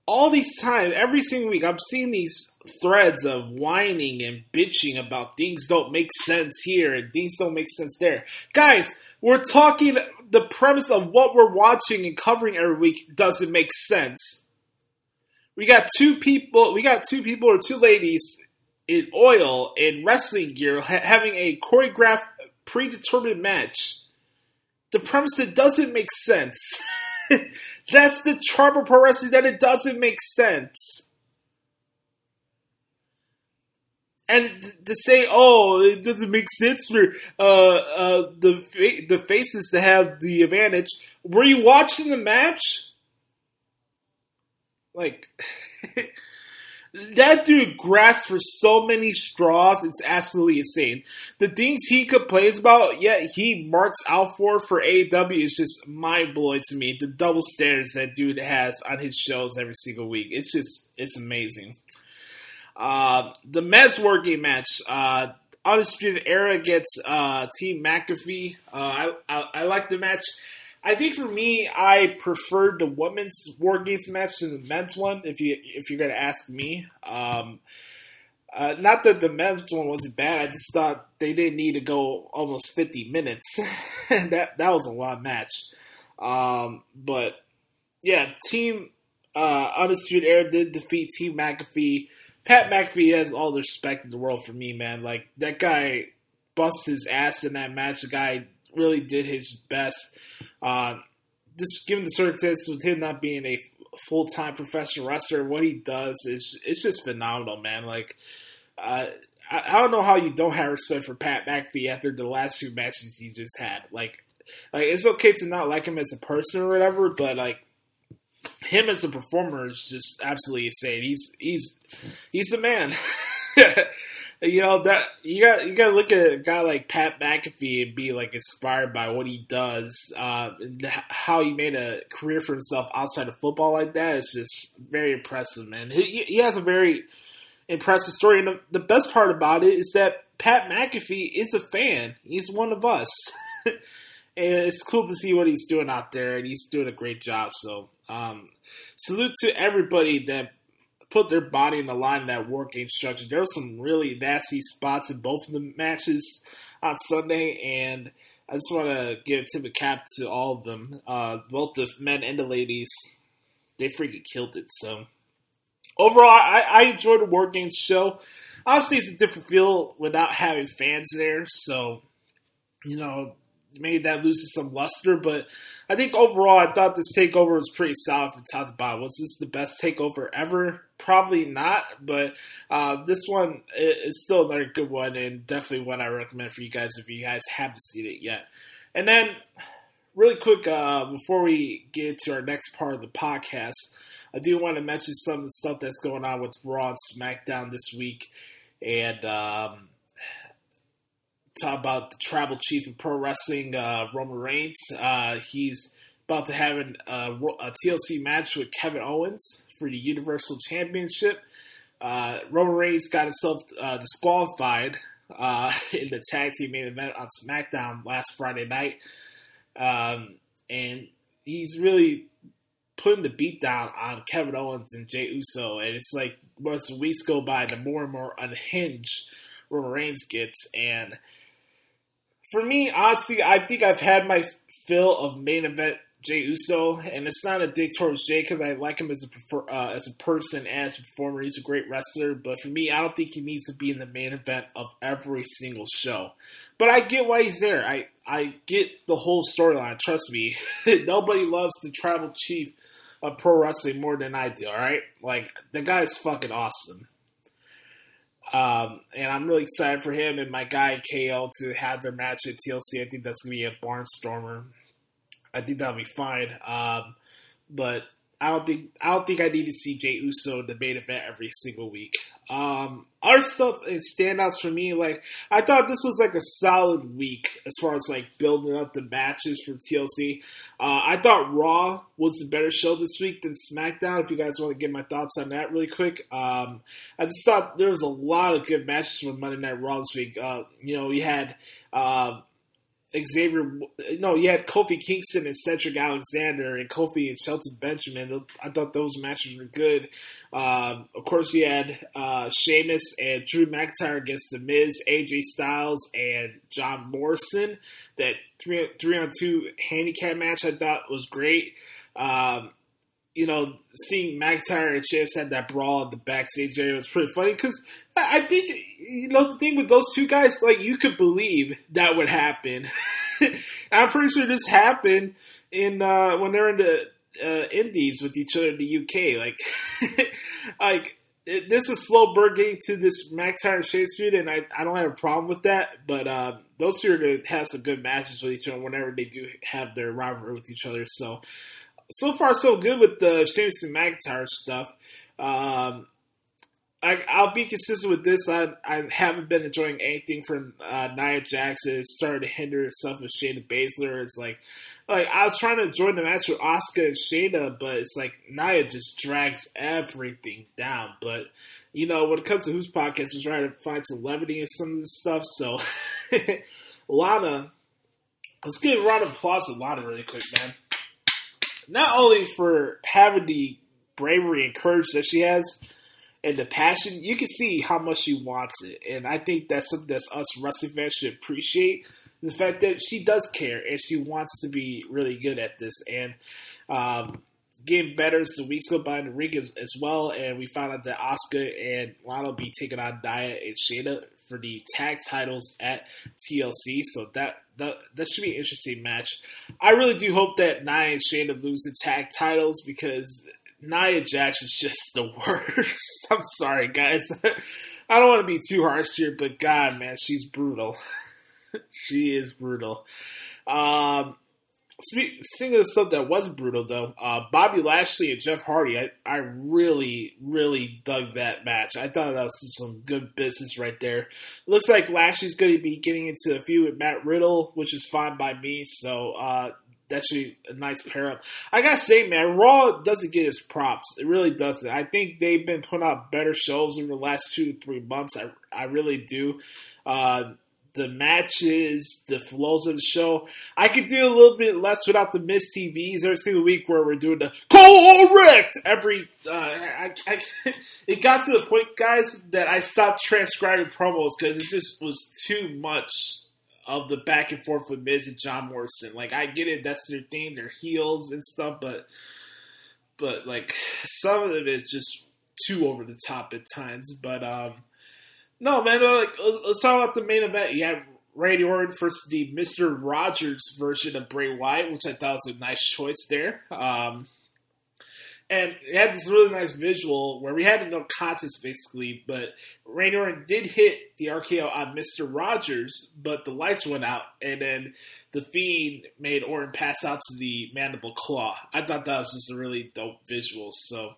all these times, every single week, I'm seeing these threads of whining and bitching about things don't make sense here and things don't make sense there. Guys, we're talking the premise of what we're watching and covering every week doesn't make sense. We got two people, we got two people or two ladies in oil in wrestling gear ha- having a choreographed, predetermined match. The premise that doesn't make sense. That's the charm of pro wrestling that it doesn't make sense. And to say, oh, it doesn't make sense for uh, uh, the fa- the faces to have the advantage. Were you watching the match? Like, that dude grasps for so many straws. It's absolutely insane. The things he complains about, yet he marks out for for AEW is just mind blowing to me. The double standards that dude has on his shows every single week. It's just, it's amazing. Uh, the men's war game match, uh, Undisputed Era gets uh, Team McAfee. Uh, I, I, I like the match. I think for me, I preferred the women's war games match to the men's one. If you if you're gonna ask me, um, uh, not that the men's one wasn't bad. I just thought they didn't need to go almost 50 minutes. that that was a long match. Um, but yeah, Team uh, Undisputed Era did defeat Team McAfee. Pat McAfee has all the respect in the world for me, man. Like that guy busted his ass in that match. The guy really did his best. Uh, just given the circumstances with him not being a full time professional wrestler, what he does is it's just phenomenal, man. Like uh, I, I don't know how you don't have respect for Pat McAfee after the last two matches he just had. Like, like it's okay to not like him as a person or whatever, but like him as a performer is just absolutely insane. He's he's he's the man. you know that you got you got to look at a guy like Pat McAfee and be like inspired by what he does. Uh, how he made a career for himself outside of football like that is just very impressive, man. He, he has a very impressive story, and the, the best part about it is that Pat McAfee is a fan. He's one of us. and it's cool to see what he's doing out there, and he's doing a great job. So, um, salute to everybody that put their body in the line in that war game structure. There were some really nasty spots in both of the matches on Sunday, and I just want to give a tip of cap to all of them, uh, both the men and the ladies. They freaking killed it. So overall, I, I enjoyed the war games show. Obviously, it's a different feel without having fans there, so you know maybe that loses some luster, but I think overall, I thought this takeover was pretty solid from top to bottom. Was this the best takeover ever? Probably not, but uh, this one is still another good one, and definitely one I recommend for you guys if you guys haven't seen it yet. And then, really quick, uh, before we get to our next part of the podcast, I do want to mention some of the stuff that's going on with Raw and SmackDown this week, and um, talk about the tribal chief of pro wrestling, uh, Roman Reigns. Uh, he's about to have an, uh, a TLC match with Kevin Owens for the Universal Championship. Uh, Roman Reigns got himself uh, disqualified uh, in the tag team main event on SmackDown last Friday night, um, and he's really putting the beat down on Kevin Owens and Jey Uso. And it's like once the weeks go by, the more and more unhinged Roman Reigns gets, and for me, honestly, I think I've had my fill of main event Jey Uso, and it's not a dig towards Jey because I like him as a uh, as a person and as a performer. He's a great wrestler, but for me, I don't think he needs to be in the main event of every single show. But I get why he's there. I I get the whole storyline. Trust me, nobody loves the tribal chief of pro wrestling more than I do. All right, like the guy's fucking awesome. Um, and I'm really excited for him and my guy KO to have their match at TLC. I think that's gonna be a barnstormer. I think that'll be fine. Um, but I don't think I don't think I need to see Jey Uso in the main event every single week. Um, other stuff and standouts for me, like I thought this was like a solid week as far as like building up the matches for TLC. Uh, I thought Raw was a better show this week than SmackDown. If you guys want to get my thoughts on that really quick, um, I just thought there was a lot of good matches from Monday Night Raw this week. Uh, you know, we had. Uh, Xavier. No, you had Kofi Kingston and Cedric Alexander, and Kofi and Shelton Benjamin. I thought those matches were good. Um, of course, you had uh, Sheamus and Drew McIntyre against The Miz, AJ Styles, and John Morrison. That three three on two handicap match I thought was great. Um, you know, seeing McIntyre and Sheamus had that brawl in the backstage area was pretty funny because I think, you know, the thing with those two guys, like, you could believe that would happen. I'm pretty sure this happened in, uh, when they're in the, uh, Indies with each other in the UK. Like, like, it, this is slow burn getting to this McIntyre and Sheamus feud, and I, I don't have a problem with that, but, um, those two are going to have some good matches with each other whenever they do have their rivalry with each other, so, so far so good with the Sheamus and McIntyre stuff. Um, I, will be consistent with this. I, I haven't been enjoying anything from uh, Nia Jackson. It's started to hinder itself with Shayna Baszler. It's like, like I was trying to enjoy the match with Oscar and Shayna, but it's like Nia just drags everything down. But you know, when it comes to whose podcast, we're trying to find some levity in some of this stuff. So, Lana, let's give a round of applause to Lana really quick, man not only for having the bravery and courage that she has and the passion, you can see how much she wants it. And I think that's something that us wrestling fans should appreciate. The fact that she does care and she wants to be really good at this. And um, getting better as the weeks go by in the ring as, as, well. And we found out that Asuka and Lana will be taking on Nia and Shayna for the tag titles at TLC. So that that that should be an interesting match. I really do hope that Nia and Shayna lose the tag titles because Nia Jax is just the worst. I'm sorry, guys. I don't want to be too harsh here, but God, man, she's brutal. she is brutal. Um, Speaking of stuff that was brutal, though, uh, Bobby Lashley and Jeff Hardy, I, I really, really dug that match. I thought that was some good business right there. Looks like Lashley's going to be getting into a feud with Matt Riddle, which is fine by me. So uh, that should be a nice pair up. I gotta say, man, Raw doesn't get its props. It really doesn't. I think they've been putting out better shows over the last two to three months. I, I really do. Uh, the matches, the flows of the show. I could do a little bit less without the Miz TVs every single week where we're doing the correct every. Uh, I, I, it got to the point, guys, that I stopped transcribing promos because it just was too much of the back and forth with Miz and John Morrison. Like I get it, that's their thing, their heels and stuff, but but like some of it is just too over the top at times. But um no, man. Like, let's talk about the main event. You have Randy Orton versus the Mister Rogers version of Bray Wyatt, which I thought was a nice choice there. Um, and it had this really nice visual where we had no contest basically, but Randy Orton did hit the RKO on Mister Rogers, but the lights went out, and then the Fiend made Orton pass out to the Mandible Claw. I thought that was just a really dope visual. So.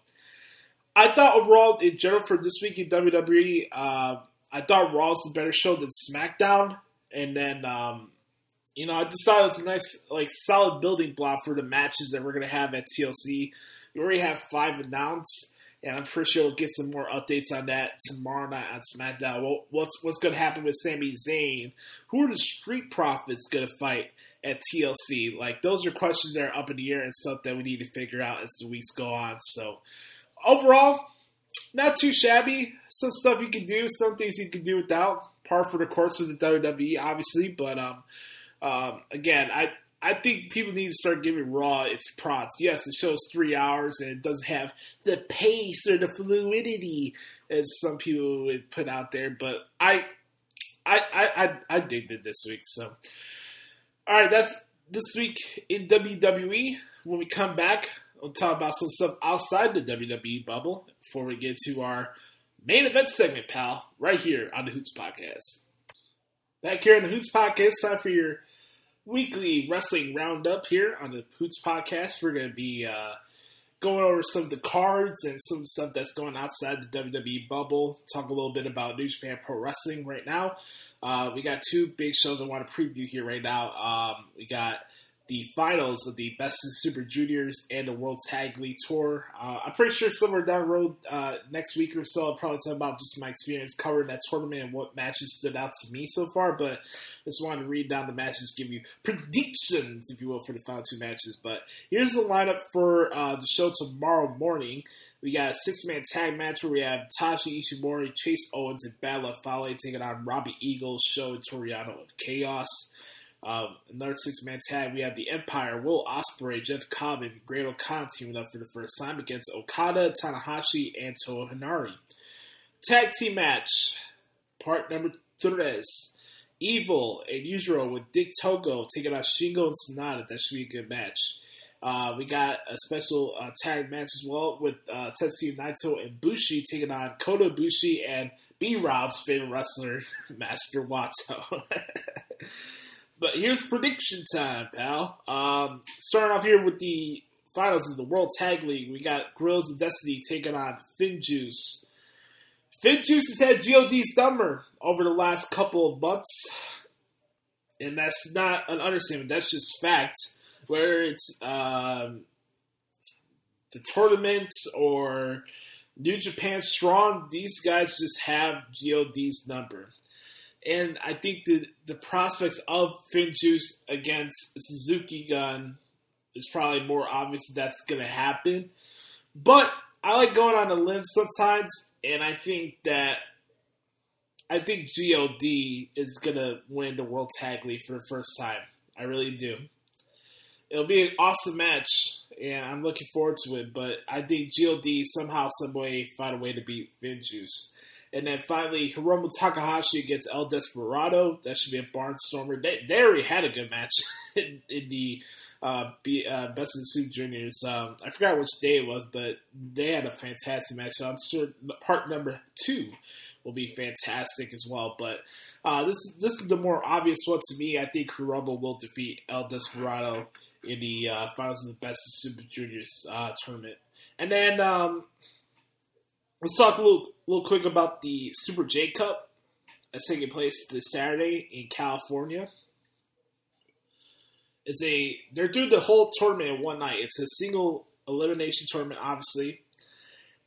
I thought overall, in general, for this week in WWE, uh, I thought Raw was a better show than SmackDown, and then um, you know I just thought it was a nice, like, solid building block for the matches that we're gonna have at TLC. We already have five announced, and I'm pretty sure we'll get some more updates on that tomorrow night on SmackDown. Well, what's what's gonna happen with Sami Zayn? Who are the Street Profits gonna fight at TLC? Like those are questions that are up in the air and stuff that we need to figure out as the weeks go on. So overall not too shabby. Some stuff you can do, some things you can do without. Par for the course with the WWE, obviously, but um, um, again, I I think people need to start giving Raw its props. Yes, the show's three hours and it doesn't have the pace or the fluidity as some people would put out there, but I I I I, I digged it this week. So, all right, that's this week in WWE. When we come back, we'll talk about some stuff outside the WWE bubble before we get to our main event segment, pal, right here on the Hoots Podcast. Back here on the Hoots Podcast, time for your weekly wrestling roundup here on the Hoots Podcast. We're going to be uh, going over some of the cards and some stuff that's going outside the WWE bubble. Talk a little bit about New Japan Pro Wrestling right now. Uh, we got two big shows I want to preview here right now. Um, we got the finals of the Best of Super Juniors and the World Tag League Tour. Uh, I'm pretty sure somewhere down the road uh, next week or so, I'll probably talk about just my experience covering that tournament and what matches stood out to me so far. But just wanted to read down the matches, give you predictions, if you will, for the final two matches. But here's the lineup for uh, the show tomorrow morning. We got a six man tag match where we have Taiji Ishimori, Chase Owens, and Luck Fale taking on Robbie Eagles, Show, and Toriano of Chaos. Um, another six man tag, we have the Empire, Will Ospreay, Jeff Cobb, and Great-O-Khan teaming up for the first time against Okada, Tanahashi, and Toa Henare. Tag team match, part number tres. Evil and Yujiro with Dick Togo taking on Shingo and Sanada. That should be a good match. Uh, we got a special uh, tag match as well with uh, Tetsuya Naito and Bushi taking on Kota Bushi and B Rob's favorite wrestler, Master Wato. but here's prediction time, pal. Um, starting off here with the finals of the World Tag League, we got Guerrillas of Destiny taking on Finjuice. Finjuice has had GOD's number over the last couple of months, and that's not an understatement. That's just fact whether it's um, the tournaments or New Japan Strong, these guys just have GOD's number. And I think the, the prospects of Finjuice against Suzuki Gun is probably more obvious that's going to happen. But I like going on a limb sometimes, and I think that I think God is going to win the World Tag League for the first time. I really do it'll be an awesome match, and I'm looking forward to it. But I think God somehow, some way, find a way to beat Finjuice. And then finally, Hiromu Takahashi against El Desperado. That should be a barnstormer. They, they already had a good match in, in the uh, be, uh, Best the Super Juniors. Um, I forgot which day it was, but they had a fantastic match. So I'm sure part number two will be fantastic as well. But uh, this this is the more obvious one to me. I think Hiromu will defeat El Desperado in the uh, finals of the Best of Super Juniors uh, tournament. And then um, let's talk a little, little quick about the Super J Cup that's taking place this Saturday in California. It's a they're doing the whole tournament in one night. It's a single elimination tournament, obviously,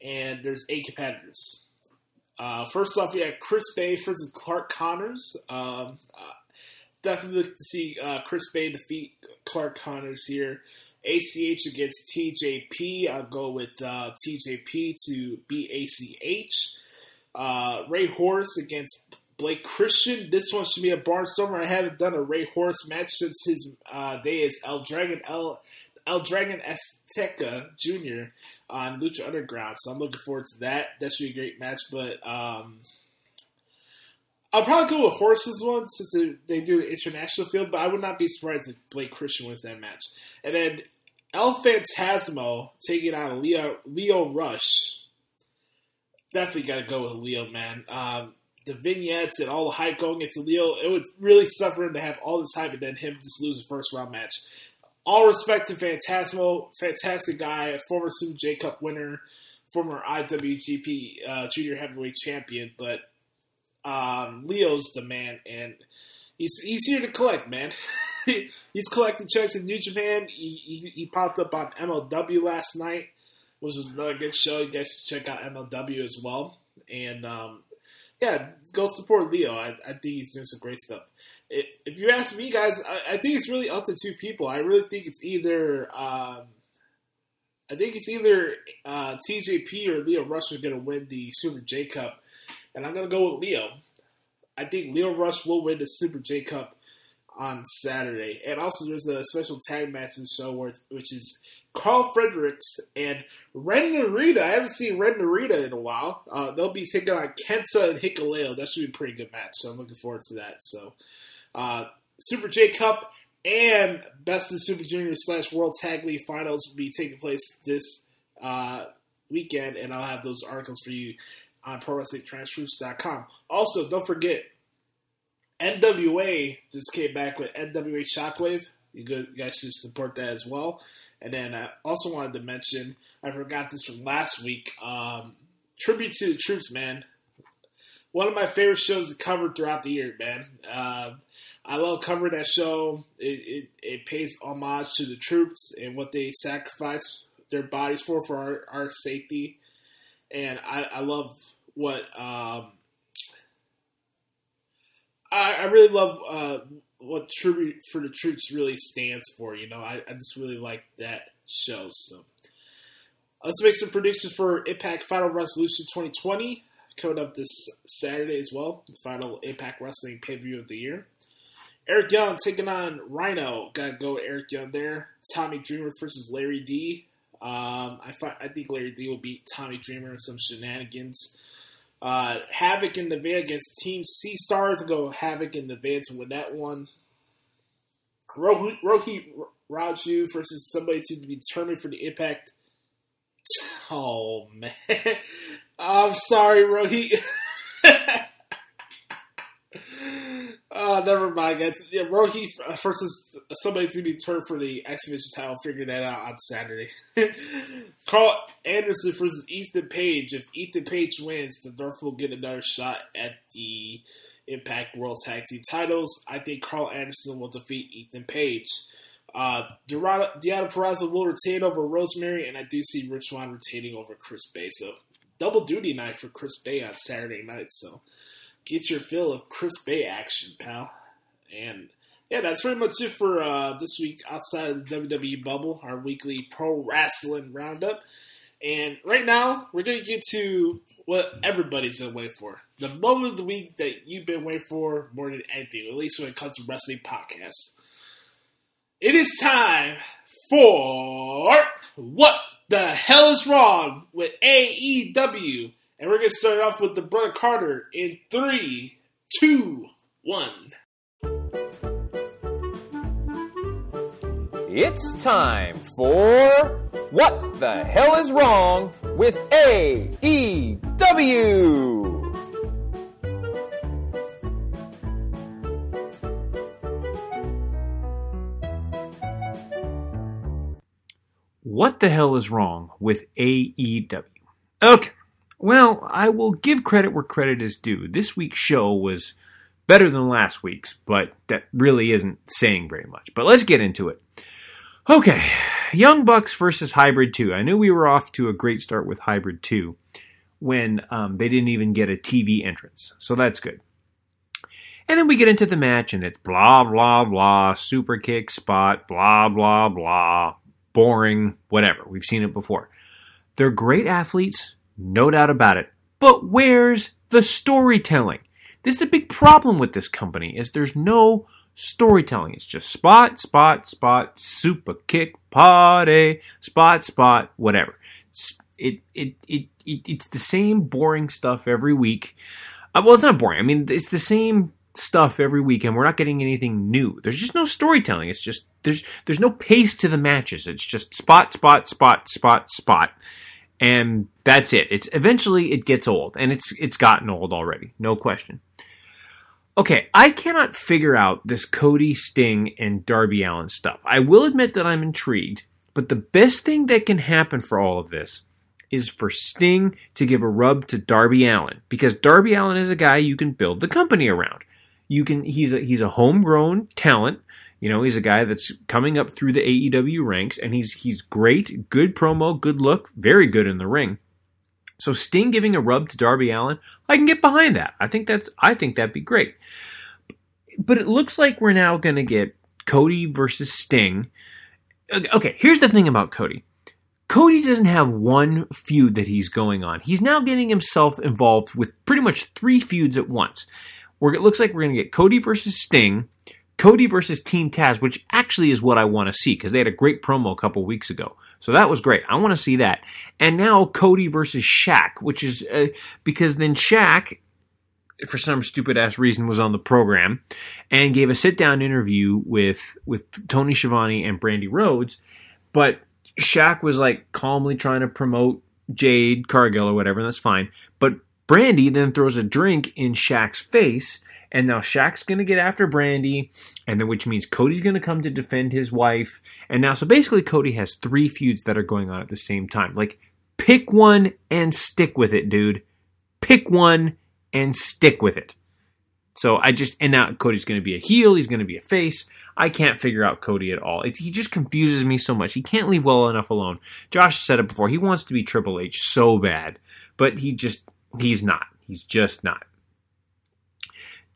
and there's eight competitors. Uh, first off, we have Chris Bey versus Clark Connors. Um, uh, definitely to see uh, Chris Bey defeat Clark Connors here. ACH against TJP. I'll go with uh, TJP to beat ACH. Uh, Rey Horus against Blake Christian. This one should be a barnstormer. I haven't done a Rey Horus match since his uh, day as El Dragon El El Dragon Azteca Jr. on Lucha Underground. So I'm looking forward to that. That should be a great match. But um, I'll probably go with Horses one since they, they do the international field, but I would not be surprised if Blake Christian wins that match. And then El Phantasmo taking on Lio Lio Rush. Definitely got to go with Lio, man. Um, the vignettes and all the hype going into Lio, it would really suffer him to have all this hype and then him just lose a first round match. All respect to Phantasmo, fantastic guy, former Super J Cup winner, former IWGP uh, Junior Heavyweight Champion, but um, Lio's the man, and he's here to collect, man. he's collecting checks in New Japan. He, he, he, popped up on MLW last night, which was another good show. You guys should check out MLW as well. And um, yeah, go support Lio. I, I, think he's doing some great stuff. It, if you ask me, guys, I, I, think it's really up to two people. I really think it's either. Um, I think it's either uh, TJP or Lio Rush are going to win the Super J Cup and I'm gonna go with Lio. I think Lio Rush will win the Super J Cup on Saturday, and also there's a special tag match in the show where, which is Karl Fredericks and Ren Narita. I haven't seen Ren Narita in a while. Uh, they'll be taking on Kenta and Hikuleo. That should be a pretty good match, so I'm looking forward to that. So, uh, Super J Cup and Best of Super Junior slash World Tag League Finals will be taking place this uh, weekend, and I'll have those articles for you on ProWrestlingTranscriptions.com. Also, don't forget, NWA just came back with NWA Shockwave. You, guys should support that as well. And then I also wanted to mention, I forgot this from last week. Um, tribute to the troops, man. one of my favorite shows to cover throughout the year, man. Uh, I love covering that show. It, it, it pays homage to the troops and what they sacrifice their bodies for for our, our safety. And I, I love what um, I, I really love uh, what Tribute for the Troops really stands for. You know, I, I just really like that show. So let's make some predictions for Impact Final Resolution 2020 coming up this Saturday as well. The final Impact Wrestling pay per view of the year. Eric Young taking on Rhino. Gotta go Eric Young there. Tommy Dreamer versus Larry D. Um, I, fi- I think Larry D will beat Tommy Dreamer in some shenanigans. Uh, Havok and Nevaeh against Team C Stars. Go Havok and Nevaeh to win that one. Rohit, Rohi Raju versus somebody to be determined for the Impact. Oh man, I'm sorry, Rohi. Oh, never mind. It's, yeah, Rohi versus somebody to be turned for the X Division title. Figure that out on Saturday. Karl Anderson versus Ethan Page. If Ethan Page wins, the North will get another shot at the Impact World Tag Team titles. I think Karl Anderson will defeat Ethan Page. Uh, Deonna Purrazzo will retain over Rosemary, and I do see Rich Swann retaining over Chris Bey. So double duty night for Chris Bey on Saturday night. So get your fill of Chris Bey action, pal. And yeah, that's pretty much it for uh, this week outside of the WWE bubble, our weekly pro wrestling roundup. And right now, we're going to get to what everybody's been waiting for the moment of the week that you've been waiting for more than anything, at least when it comes to wrestling podcasts. It is time for What the Hell is Wrong with AEW. And we're going to start off with the Brother Carter in three, two, one. It's time for What the Hell is Wrong with AEW? What the hell is wrong with AEW? Okay, well, I will give credit where credit is due. This week's show was better than last week's, but that really isn't saying very much. But let's get into it. Okay, Young Bucks versus Hybrid 2. I knew we were off to a great start with Hybrid 2 when um, they didn't even get a TV entrance, so that's good. And then we get into the match, and it's blah, blah, blah, super kick spot, blah, blah, blah, boring, whatever. We've seen it before. They're great athletes, no doubt about it. But where's the storytelling? This is the big problem with this company is there's no storytelling. It's just spot, spot, spot, super kick, party, spot, spot, whatever. It, it, it, it it's the same boring stuff every week. Uh, well, it's not boring. I mean, it's the same stuff every week, and we're not getting anything new. There's just no storytelling. It's just there's there's no pace to the matches. It's just spot, spot, spot, spot, spot and that's it. It's eventually it gets old, and it's it's gotten old already, no question. Okay, I cannot figure out this Cody Sting and Darby Allin stuff. I will admit that I'm intrigued, but the best thing that can happen for all of this is for Sting to give a rub to Darby Allin because Darby Allin is a guy you can build the company around. You can he's a he's a homegrown talent you know, he's a guy that's coming up through the AEW ranks, and he's he's great, good promo, good look, very good in the ring. So Sting giving a rub to Darby Allin, I can get behind that. I think that's I think that'd be great. But it looks like we're now going to get Cody versus Sting. Okay, here's the thing about Cody. Cody doesn't have one feud that he's going on. He's now getting himself involved with pretty much three feuds at once. Where it looks like we're going to get Cody versus Sting, Cody versus Team Taz, which actually is what I want to see because they had a great promo a couple weeks ago. So that was great. I want to see that. And now Cody versus Shaq, which is uh, because then Shaq, for some stupid ass reason, was on the program and gave a sit down interview with with Tony Schiavone and Brandi Rhodes. But Shaq was like calmly trying to promote Jade Cargill or whatever, and that's fine. But Brandi then throws a drink in Shaq's face and now Shaq's going to get after Brandi, and then which means Cody's going to come to defend his wife. And now, so basically, Cody has three feuds that are going on at the same time. Like, pick one and stick with it, dude. Pick one and stick with it. So I just and now Cody's going to be a heel. He's going to be a face. I can't figure out Cody at all. It, he just confuses me so much. He can't leave well enough alone. Josh said it before. He wants to be Triple H so bad, but he just he's not. He's just not.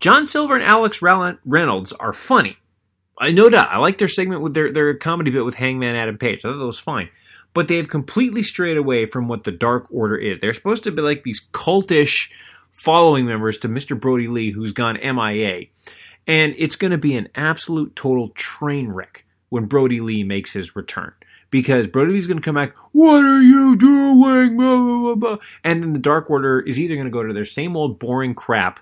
John Silver and Alex Reynolds are funny. I no doubt. I like their segment with their their comedy bit with Hangman Adam Page. I thought that was fine. But they have completely strayed away from what the Dark Order is. They're supposed to be like these cultish following members to Mr. Brodie Lee, who's gone MIA. And it's going to be an absolute total train wreck when Brodie Lee makes his return. Because Brodie Lee's going to come back, what are you doing? And then the Dark Order is either going to go to their same old boring crap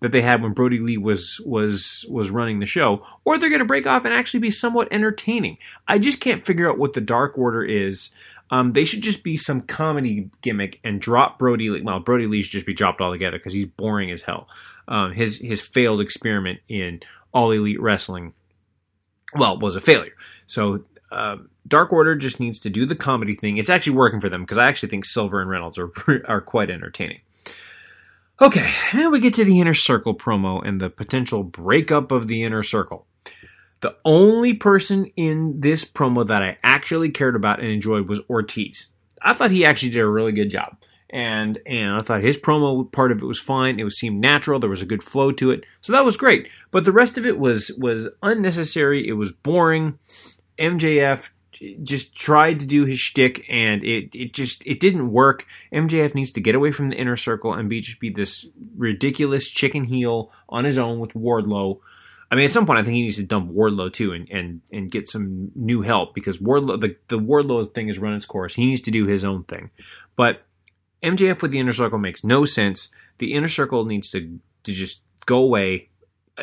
that they had when Brodie Lee was was was running the show, or they're going to break off and actually be somewhat entertaining. I just can't figure out what the Dark Order is. Um, they should just be some comedy gimmick and drop Brodie Lee. Well, Brodie Lee should just be dropped altogether because he's boring as hell. Um, his his failed experiment in all elite wrestling, well, was a failure. So uh, Dark Order just needs to do the comedy thing. It's actually working for them because I actually think Silver and Reynolds are are quite entertaining. Okay, now we get to the inner circle promo and the potential breakup of the inner circle. The only person in this promo that I actually cared about and enjoyed was Ortiz. I thought he actually did a really good job. And and I thought his promo part of it was fine. It was seemed natural. There was a good flow to it. So that was great. But the rest of it was was unnecessary. It was boring. MJF just tried to do his shtick and it, it just it didn't work. MJF needs to get away from the inner circle and be just be this ridiculous chicken heel on his own with Wardlow. I mean, at some point, I think he needs to dump Wardlow too and and and get some new help because Wardlow the the Wardlow thing has run its course. He needs to do his own thing, but MJF with the inner circle makes no sense. The inner circle needs to to just go away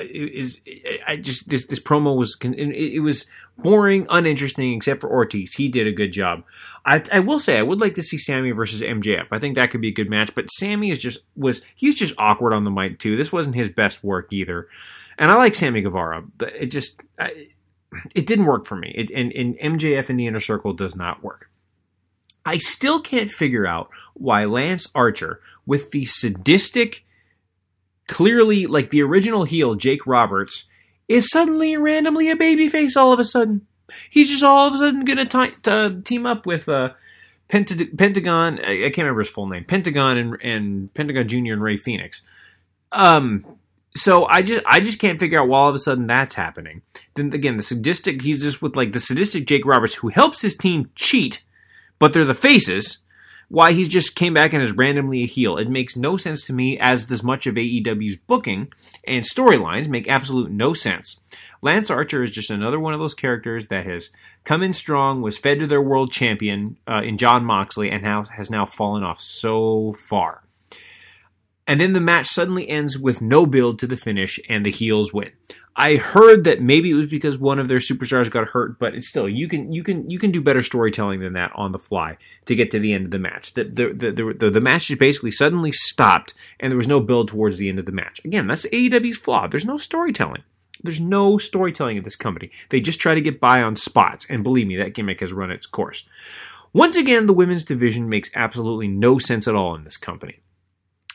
is I just this this promo was it was boring, uninteresting, except for Ortiz. He did a good job. I, I will say I would like to see Sammy versus MJF. I think that could be a good match. But Sammy is just was he's just awkward on the mic too. This wasn't his best work either. And I like Sammy Guevara, but it just I, it didn't work for me. It, and, and MJF in the inner circle does not work. I still can't figure out why Lance Archer, with the sadistic clearly like the original heel Jake Roberts is suddenly randomly a babyface all of a sudden. He's just all of a sudden going to team up with uh, Pentag- Pentagon. I, I, can't remember his full name. Pentagon and, and Pentagon Junior and Rey Fenix. Um, so I just I just can't figure out why all of a sudden that's happening. Then again, the sadistic he's just with like the sadistic Jake Roberts who helps his team cheat, but they're the faces why he just came back and is randomly a heel. It makes no sense to me, as does much of AEW's booking and storylines make absolute no sense. Lance Archer is just another one of those characters that has come in strong, was fed to their world champion uh, in Jon Moxley, and now has now fallen off so far. And then the match suddenly ends with no build to the finish, and the heels win. I heard that maybe it was because one of their superstars got hurt, but it's still you can you can you can do better storytelling than that on the fly to get to the end of the match. The the the, the, the match just basically suddenly stopped, and there was no build towards the end of the match. Again, that's AEW's flaw. There's no storytelling. There's no storytelling at this company. They just try to get by on spots, and believe me, that gimmick has run its course. Once again, the women's division makes absolutely no sense at all in this company.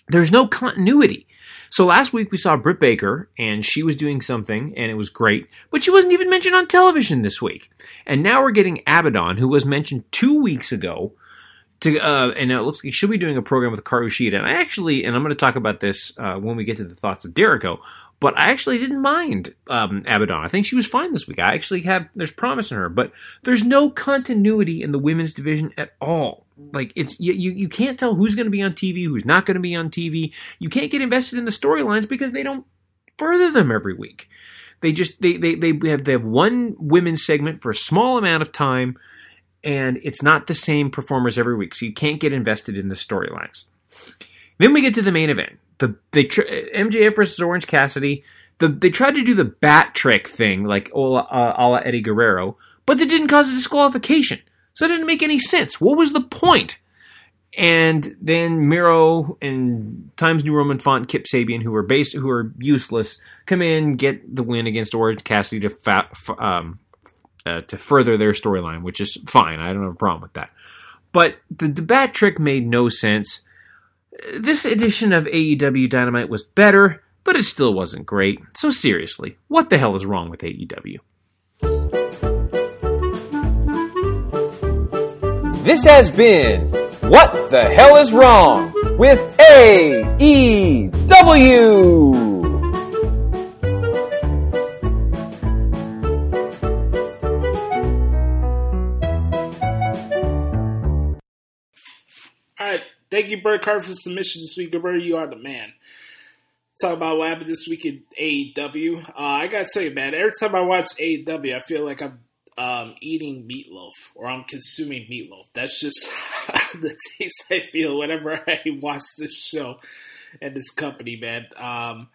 There's no continuity. So last week we saw Britt Baker, and she was doing something, and it was great, but she wasn't even mentioned on television this week. And now we're getting Abaddon, who was mentioned two weeks ago, to uh, and it looks like she'll be doing a program with Hikaru Shida. And I actually, and I'm going to talk about this uh, when we get to the thoughts of Jericho, but I actually didn't mind um, Abaddon. I think she was fine this week. I actually have there's promise in her, but there's no continuity in the women's division at all like it's you you can't tell who's going to be on TV, who's not going to be on TV. You can't get invested in the storylines because they don't further them every week. They just they they they have they have one women's segment for a small amount of time, and it's not the same performers every week, so you can't get invested in the storylines. Then we get to the main event. The they MJF versus Orange Cassidy. The, they tried to do the bat trick thing like a la, uh, a la Eddie Guerrero, but they didn't cause a disqualification. So it didn't make any sense. What was the point? And then Miro and Times New Roman font Kip Sabian, who are base, who are useless, come in get the win against Orange Cassidy to fa- um, uh, to further their storyline, which is fine. I don't have a problem with that. But the, the bat trick made no sense. This edition of AEW Dynamite was better, but it still wasn't great. So seriously, what the hell is wrong with AEW? This has been What the Hell is Wrong with AEW. All right. Thank you, Bird Carter, for submission this week. Bird, you are the man. Talk about what happened this week in AEW. Uh, I gotta tell you, man, every time I watch AEW, I feel like I'm um, eating meatloaf or I'm consuming meatloaf. That's just the taste I feel whenever I watch this show and this company, man. Um,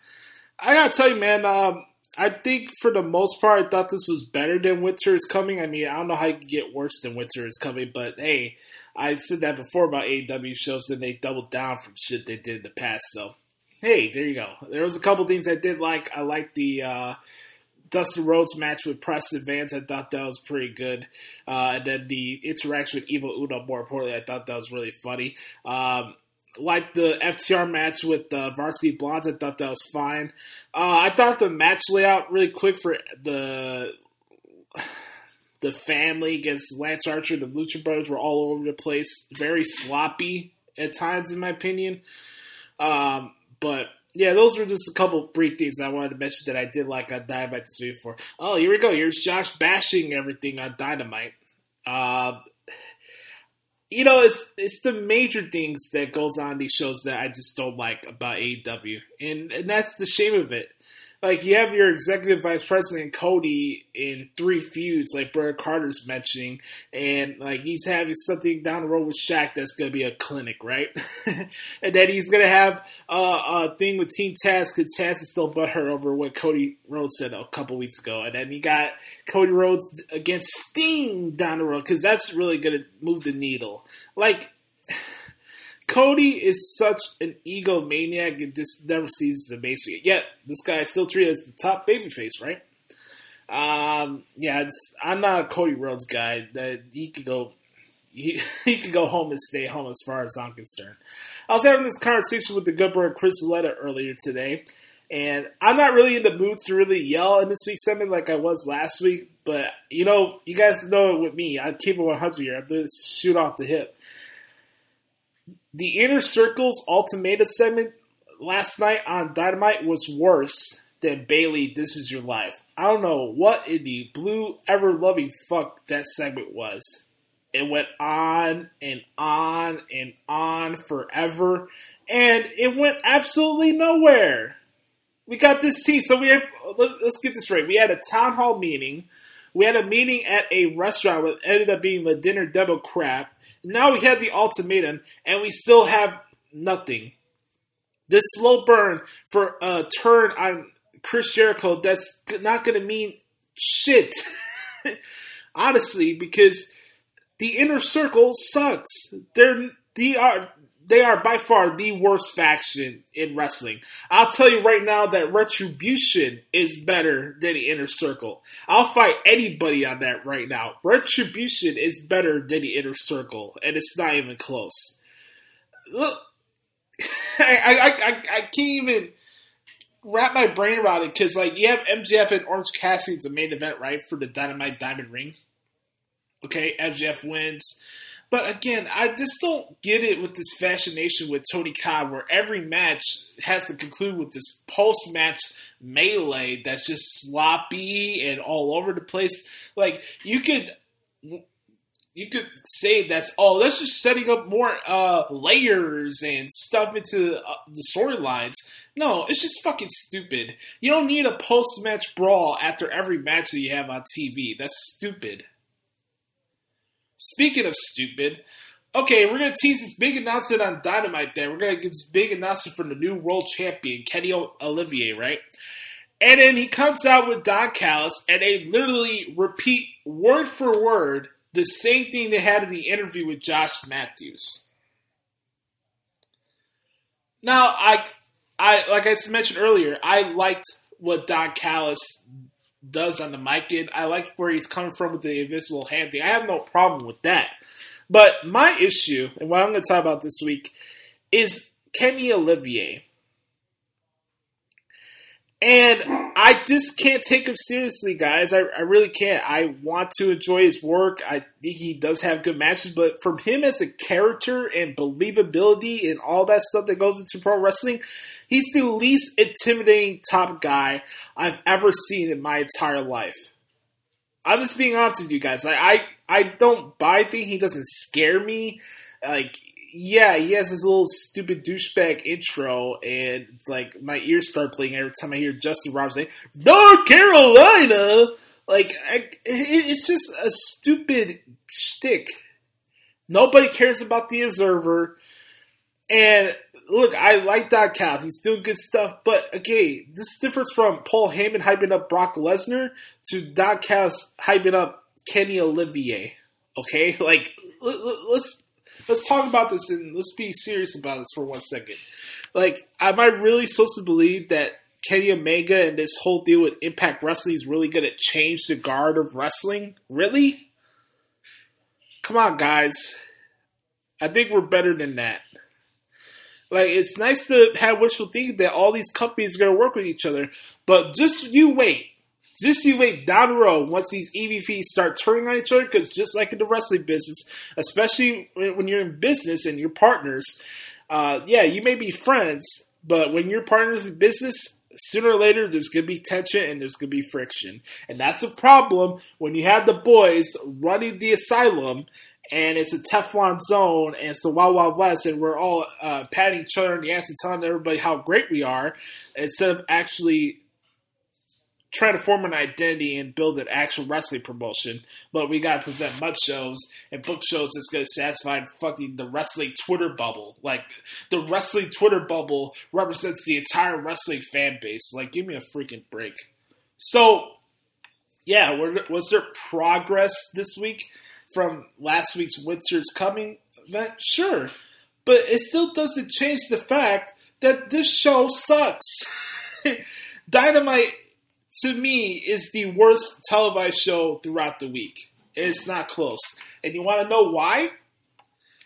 I gotta tell you, man. Um, I think for the most part, I thought this was better than Winter is Coming. I mean, I don't know how you can get worse than Winter is Coming, but hey, I said that before about AEW shows, then they doubled down from shit they did in the past. So, hey, there you go. There was a couple things I did like. I liked the uh, Dustin Rhodes match with Preston Vance. I thought that was pretty good. Uh, and then the interaction with Evil Uno, more importantly, I thought that was really funny. Um, like the FTR match with the Varsity Blondes, I thought that was fine. Uh, I thought the match layout really quick for the the family against Lance Archer, the Lucha Brothers were all over the place, very sloppy at times, in my opinion. Um, but yeah, those were just a couple brief things I wanted to mention that I did like on Dynamite this week. For oh, here we go. Here's Josh bashing everything on Dynamite. Uh, you know, it's it's the major things that goes on these shows that I just don't like about AEW, and and that's the shame of it. Like you have your executive vice president Cody in three feuds, like Brad Carter's mentioning, and like he's having something down the road with Shaq that's gonna be a clinic, right? and then he's gonna have uh, a thing with Team Taz because Taz is still butthurt over what Cody Rhodes said a couple weeks ago, and then he got Cody Rhodes against Sting down the road because that's really gonna move the needle. Like Cody is such an egomaniac and just never sees the base. Yet this guy still treated as the top babyface, right? Um, yeah, I'm not a Cody Rhodes guy. That he could go, he, he could go home and stay home as far as I'm concerned. I was having this conversation with the good brother Chris Letta earlier today, and I'm not really in the mood to really yell in this week's segment like I was last week. But you know, you guys know it with me. I keep it 100 here. I'm just shoot off the hip the Inner Circle's Ultimatum segment last night on Dynamite was worse than Bayley This Is Your Life. I don't know what in the blue ever loving fuck that segment was. It went on and on and on forever, and it went absolutely nowhere. We got this team, so we have. Let's get this right. We had a town hall meeting. We had a meeting at a restaurant that ended up being the dinner double crap. Now we have the ultimatum, and we still have nothing. This slow burn for a turn on Chris Jericho that's not going to mean shit. Honestly, because the inner circle sucks. They're they are they are by far the worst faction in wrestling. I'll tell you right now that Retribution is better than the Inner Circle. I'll fight anybody on that right now. Retribution is better than the Inner Circle, and it's not even close. Look, I, I, I, I can't even wrap my brain around it because, like, you have MJF and Orange Cassidy as the main event, right, for the Dynamite Diamond Ring. Okay, MJF wins. But again, I just don't get it with this fascination with Tony Khan, where every match has to conclude with this post match melee that's just sloppy and all over the place. Like you could. You could say that's oh, that's just setting up more uh, layers and stuff into uh, the storylines. No, it's just fucking stupid. You don't need a post match brawl after every match that you have on TV. That's stupid. Speaking of stupid, okay, we're gonna tease this big announcement on Dynamite. Then we're gonna get this big announcement from the new world champion Kenny Olivier, right? And then he comes out with Don Callis, and they literally repeat word for word the same thing they had in the interview with Josh Matthews. Now, I, I like I mentioned earlier, I liked what Don Callis does on the mic. And I like where he's coming from with the invisible hand thing. I have no problem with that. But my issue, and what I'm going to talk about this week, is Kenny Olivier. And I just can't take him seriously, guys. I, I really can't. I want to enjoy his work. I think he does have good matches, but from him as a character and believability and all that stuff that goes into pro wrestling, he's the least intimidating top guy I've ever seen in my entire life. I'm just being honest with you guys. I I, I don't buy thing. He doesn't scare me. Like yeah, he has his little stupid douchebag intro, and like my ears start playing every time I hear Justin Roberts say North Carolina. Like I, it's just a stupid shtick. Nobody cares about the Observer, and look, I like Dogcast. He's doing good stuff, but okay, this differs from Paul Heyman hyping up Brock Lesnar to Dogcast hyping up Kenny Olivier. Okay, like let's let's talk about this and let's be serious about this for one second. Like, am I really supposed to believe that Kenny Omega and this whole deal with Impact Wrestling is really going to change the guard of wrestling? Really? Come on, guys. I think we're better than that. Like, it's nice to have wishful thinking that all these companies are going to work with each other, but just you wait. Just you wait down the road once these EVPs start turning on each other, because just like in the wrestling business, especially when you're in business and you're partners, uh, yeah, you may be friends, but when you're partners in business, sooner or later there's going to be tension and there's going to be friction. And that's a problem when you have the boys running the asylum and it's a Teflon zone and it's the Wild Wild West and we're all uh, patting each other on the ass and telling everybody how great we are instead of actually trying to form an identity and build an actual wrestling promotion, but we gotta present mud shows and book shows that's gonna satisfy fucking the wrestling Twitter bubble. Like the wrestling Twitter bubble represents the entire wrestling fan base. Like, give me a freaking break. So, yeah, was there progress this week from last week's Winter's Coming event? Sure, but it still doesn't change the fact that this show sucks. Dynamite to me, is the worst televised show throughout the week. It's not close. And you want to know why?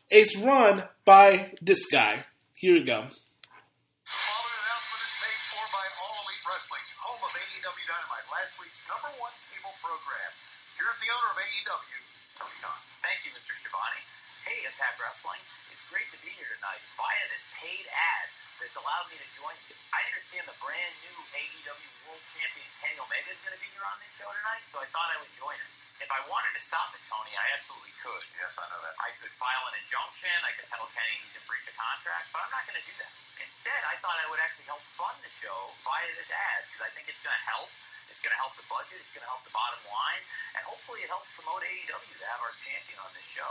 It's run by this guy. Here we go. The following announcement is made for by All Elite Wrestling, home of AEW Dynamite, last week's number one cable program. Here's the owner of AEW, Tony Khan. Thank you, Mr. Schiavone. Hey, Impact Wrestling. It's great to be here tonight via this paid ad that's allowed me to join you. I understand the brand new AEW World Champion Kenny Omega is going to be here on this show tonight, so I thought I would join him. If I wanted to stop it, Tony, I absolutely could. Yes, I know that. I could file an injunction. I could tell Kenny he's in breach of contract, but I'm not going to do that. Instead, I thought I would actually help fund the show via this ad because I think it's going to help. It's going to help the budget. It's going to help the bottom line, and hopefully, it helps promote AEW to have our champion on this show.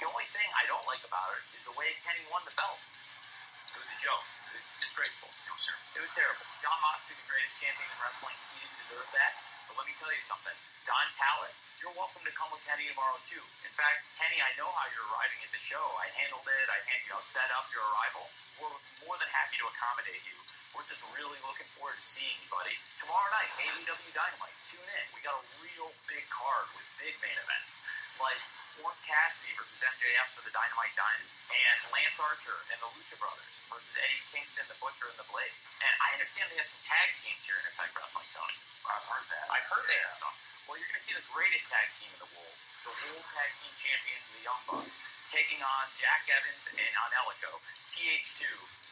The only thing I don't like about it is the way Kenny won the belt. It was a joke. Was disgraceful. It was terrible. It was terrible. Jon Moxley, the greatest champion in wrestling, he didn't deserve that. But let me tell you something. Don Callis, you're welcome to come with Kenny tomorrow too. In fact, Kenny, I know how you're arriving at the show. I handled it. I you know set up your arrival. We're more than happy to accommodate you. We're just really looking forward to seeing you, buddy. Tomorrow night, AEW Dynamite. Tune in. We got a real big card with big main events like Orange Cassidy versus MJF for the Dynamite Diamond, and Lance Archer and the Lucha Brothers versus Eddie Kingston, the Butcher, and the Blade. And I understand they have some tag teams here in Impact Wrestling, Tony. I've heard that. I've heard yeah. they have some. Well, you're going to see the greatest tag team in the world, the World Tag Team Champions, the Young Bucks, taking on Jack Evans and Angelico, TH2,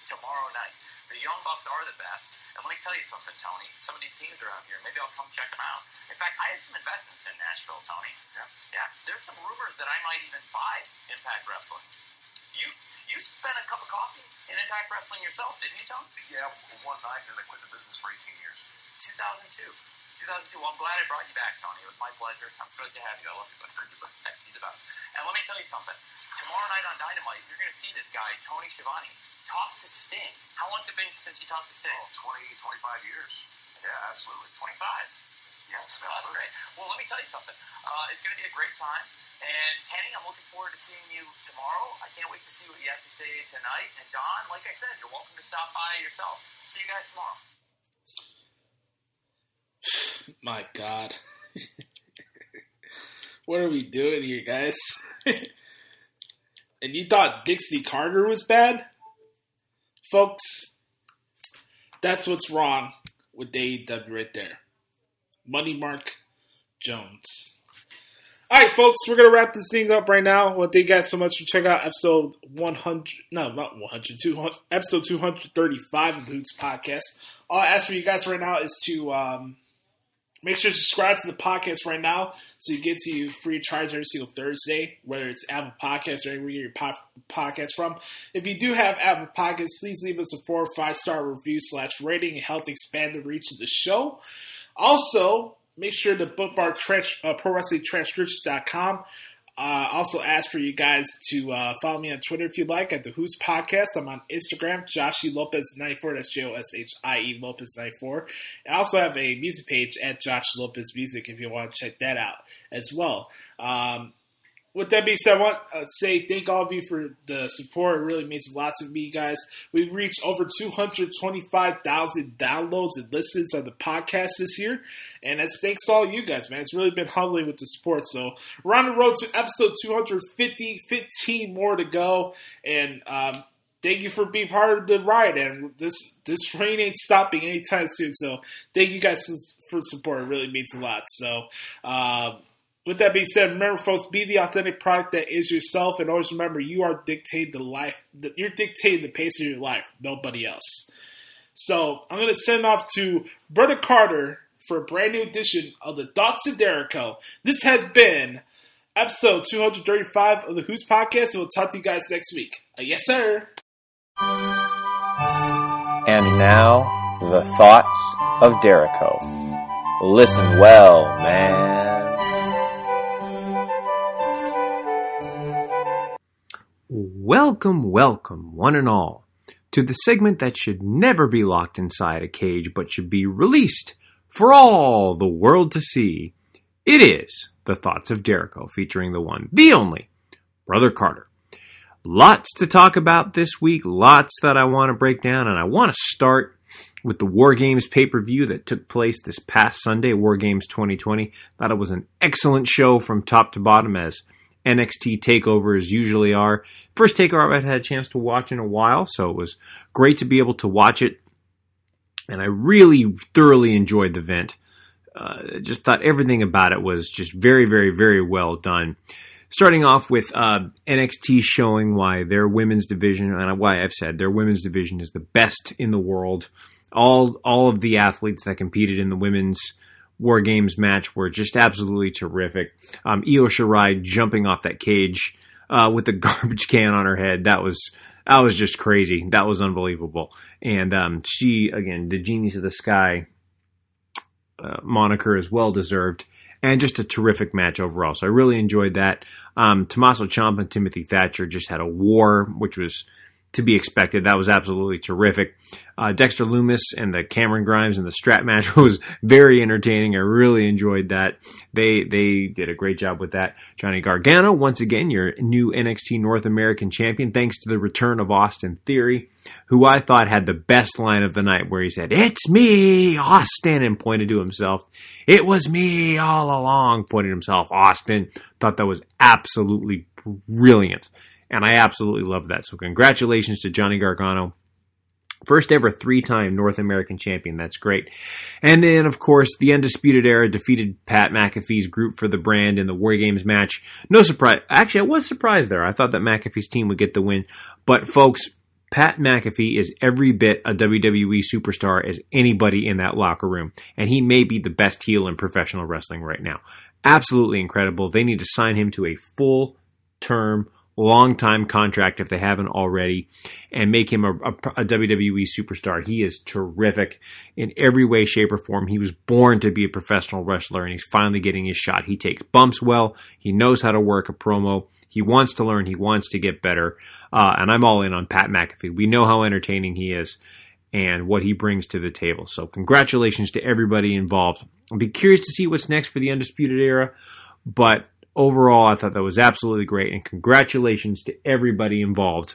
tomorrow night. The Young Bucks are the best. And let me tell you something, Tony. Some of these teams around here, maybe I'll come check them out. In fact, I have some investments in Nashville, Tony. Yeah. Yeah. There's some rumors that I might even buy Impact Wrestling. You you spent a cup of coffee in Impact Wrestling yourself, didn't you, Tony? Yeah, one night, and then I quit the business for 18 years. 2002. 2002. Well, I'm glad I brought you back, Tony. It was my pleasure. I'm thrilled to have you. I love you, buddy. Thank you. Thanks. He's best. And let me tell you something. Tomorrow night on Dynamite, you're going to see this guy, Tony Schiavone, talk to Sting. How long's it been since you talked to Sting? Oh, 20, 25 years. Yeah, absolutely. 25. Yes, Oh, that's great. Well, let me tell you something. Uh, it's going to be a great time. And Kenny, I'm looking forward to seeing you tomorrow. I can't wait to see what you have to say tonight. And Don, like I said, you're welcome to stop by yourself. See you guys tomorrow. My God. what are we doing here, guys? and you thought Dixie Carter was bad? Folks, that's what's wrong with AEW right there. Money Mark Jones. All right, folks, we're gonna wrap this thing up right now. Well, thank you guys so much for checking out episode 100. No, not 100. 200, episode 235 of the Hoots podcast. All I ask for you guys right now is to um, make sure to subscribe to the podcast right now, so you get to you free charge every single Thursday, whether it's Apple Podcasts or anywhere you get your po- podcast from. If you do have Apple Podcasts, please leave us a four or five star review slash rating. It helps expand the reach of the show. Also, make sure to bookmark trans- uh, ProWrestlingTranscriptions.com. Uh, also, ask for you guys to uh, follow me on Twitter if you'd like at the Hoots Podcast. I'm on Instagram, Joshie Lopez 94. That's J O S H I E Lopez 94. I also have a music page at Josh Lopez Music if you want to check that out as well. Um, with that being said, I want to say thank all of you for the support. It really means a lot to me, guys. We've reached over 225,000 downloads and listens on the podcast this year. And that's thanks to all you guys, man. It's really been humbling with the support. So we're on the road to episode 250, 15 more to go. And um, thank you for being part of the ride. And this, this train ain't stopping anytime soon. So thank you guys for support. It really means a lot. So, um, with that being said, remember, folks, be the authentic product that is yourself, and always remember you are dictating the life. You're dictating the pace of your life, nobody else. So I'm going to send off to Brother Carter for a brand new edition of the Thoughts of Jericho. This has been episode 235 of the Hoots Podcast, and we'll talk to you guys next week. Uh, yes, sir. And now, the thoughts of Jericho. Listen well, man. Welcome, welcome, one and all, to the segment that should never be locked inside a cage but should be released for all the world to see. It is The Thoughts of Jericho, featuring the one, the only, Brother Carter. Lots to talk about this week, lots that I want to break down, and I want to start with the War Games pay per view that took place this past Sunday, War Games 2020. Thought it was an excellent show from top to bottom, as NXT takeovers usually are. First takeover I've had a chance to watch in a while, so it was great to be able to watch it. And I really thoroughly enjoyed the event. Uh, just thought everything about it was just very, very, very well done. Starting off with uh, NXT showing why their women's division, and why I've said their women's division is the best in the world. All all of the athletes that competed in the women's War Games match were just absolutely terrific. Um, Io Shirai jumping off that cage uh, with the garbage can on her head. That was that was just crazy. That was unbelievable. And um, she again, the genius of the sky uh, moniker is well deserved. And just a terrific match overall. So I really enjoyed that. Um, Tommaso Ciampa and Timothy Thatcher just had a war, which was to be expected. That was absolutely terrific. Uh, Dexter Lumis and the Cameron Grimes and the strap match was very entertaining. I really enjoyed that. They they did a great job with that. Johnny Gargano, once again, your new NXT North American champion, thanks to the return of Austin Theory, who I thought had the best line of the night where he said, It's me, Austin, and pointed to himself. It was me all along, pointed himself, Austin. Thought that was absolutely brilliant. And I absolutely love that. So congratulations to Johnny Gargano. First ever three time North American champion. That's great. And then, of course, the Undisputed Era defeated Pat McAfee's group for the brand in the War Games match. No surprise. Actually, I was surprised there. I thought that McAfee's team would get the win. But, folks, Pat McAfee is every bit a WWE superstar as anybody in that locker room. And he may be the best heel in professional wrestling right now. Absolutely incredible. They need to sign him to a full term long time contract if they haven't already and make him a, a, a, WWE superstar. He is terrific in every way, shape, or form. He was born to be a professional wrestler and he's finally getting his shot. He takes bumps well. He knows how to work a promo. He wants to learn. He wants to get better. Uh, and I'm all in on Pat McAfee. We know how entertaining he is and what he brings to the table. So congratulations to everybody involved. I'll be curious to see what's next for the Undisputed Era, but overall, I thought that was absolutely great, and congratulations to everybody involved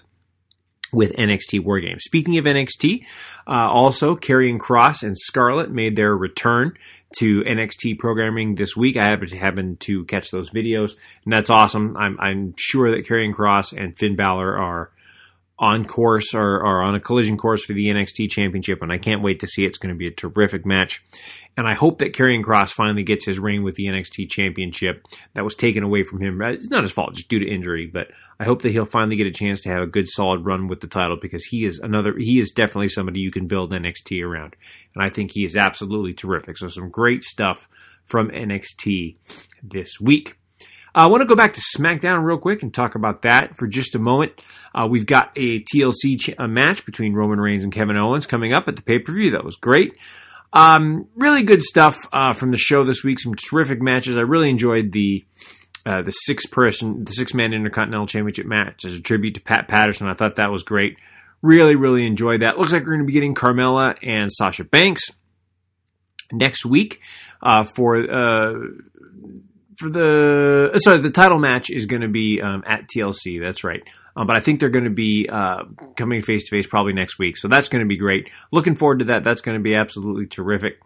with NXT War Games. Speaking of NXT, uh, also Karrion Kross and Scarlett made their return to NXT programming this week. I happened to catch those videos, and that's awesome. I'm, I'm sure that Karrion Kross and Finn Balor are on course or, or on a collision course for the NXT Championship, and I can't wait to see it. It's going to be a terrific match. And I hope that Karrion Kross finally gets his reign with the NXT Championship that was taken away from him. It's not his fault, just due to injury. But I hope that he'll finally get a chance to have a good, solid run with the title because he is another. He is definitely somebody you can build NXT around, and I think he is absolutely terrific. So some great stuff from NXT this week. I want to go back to SmackDown real quick and talk about that for just a moment. Uh, we've got a TLC ch- a match between Roman Reigns and Kevin Owens coming up at the pay per view. That was great. Um, really good stuff uh, from the show this week. Some terrific matches. I really enjoyed the uh, the six person, the six man Intercontinental Championship match as a tribute to Pat Patterson. I thought that was great. Really, really enjoyed that. Looks like we're going to be getting Carmella and Sasha Banks next week uh, for uh, for the uh, sorry the title match is going to be um, at TLC. That's right. Um, but I think they're going to be uh, coming face to face probably next week, so that's going to be great. Looking forward to that. That's going to be absolutely terrific.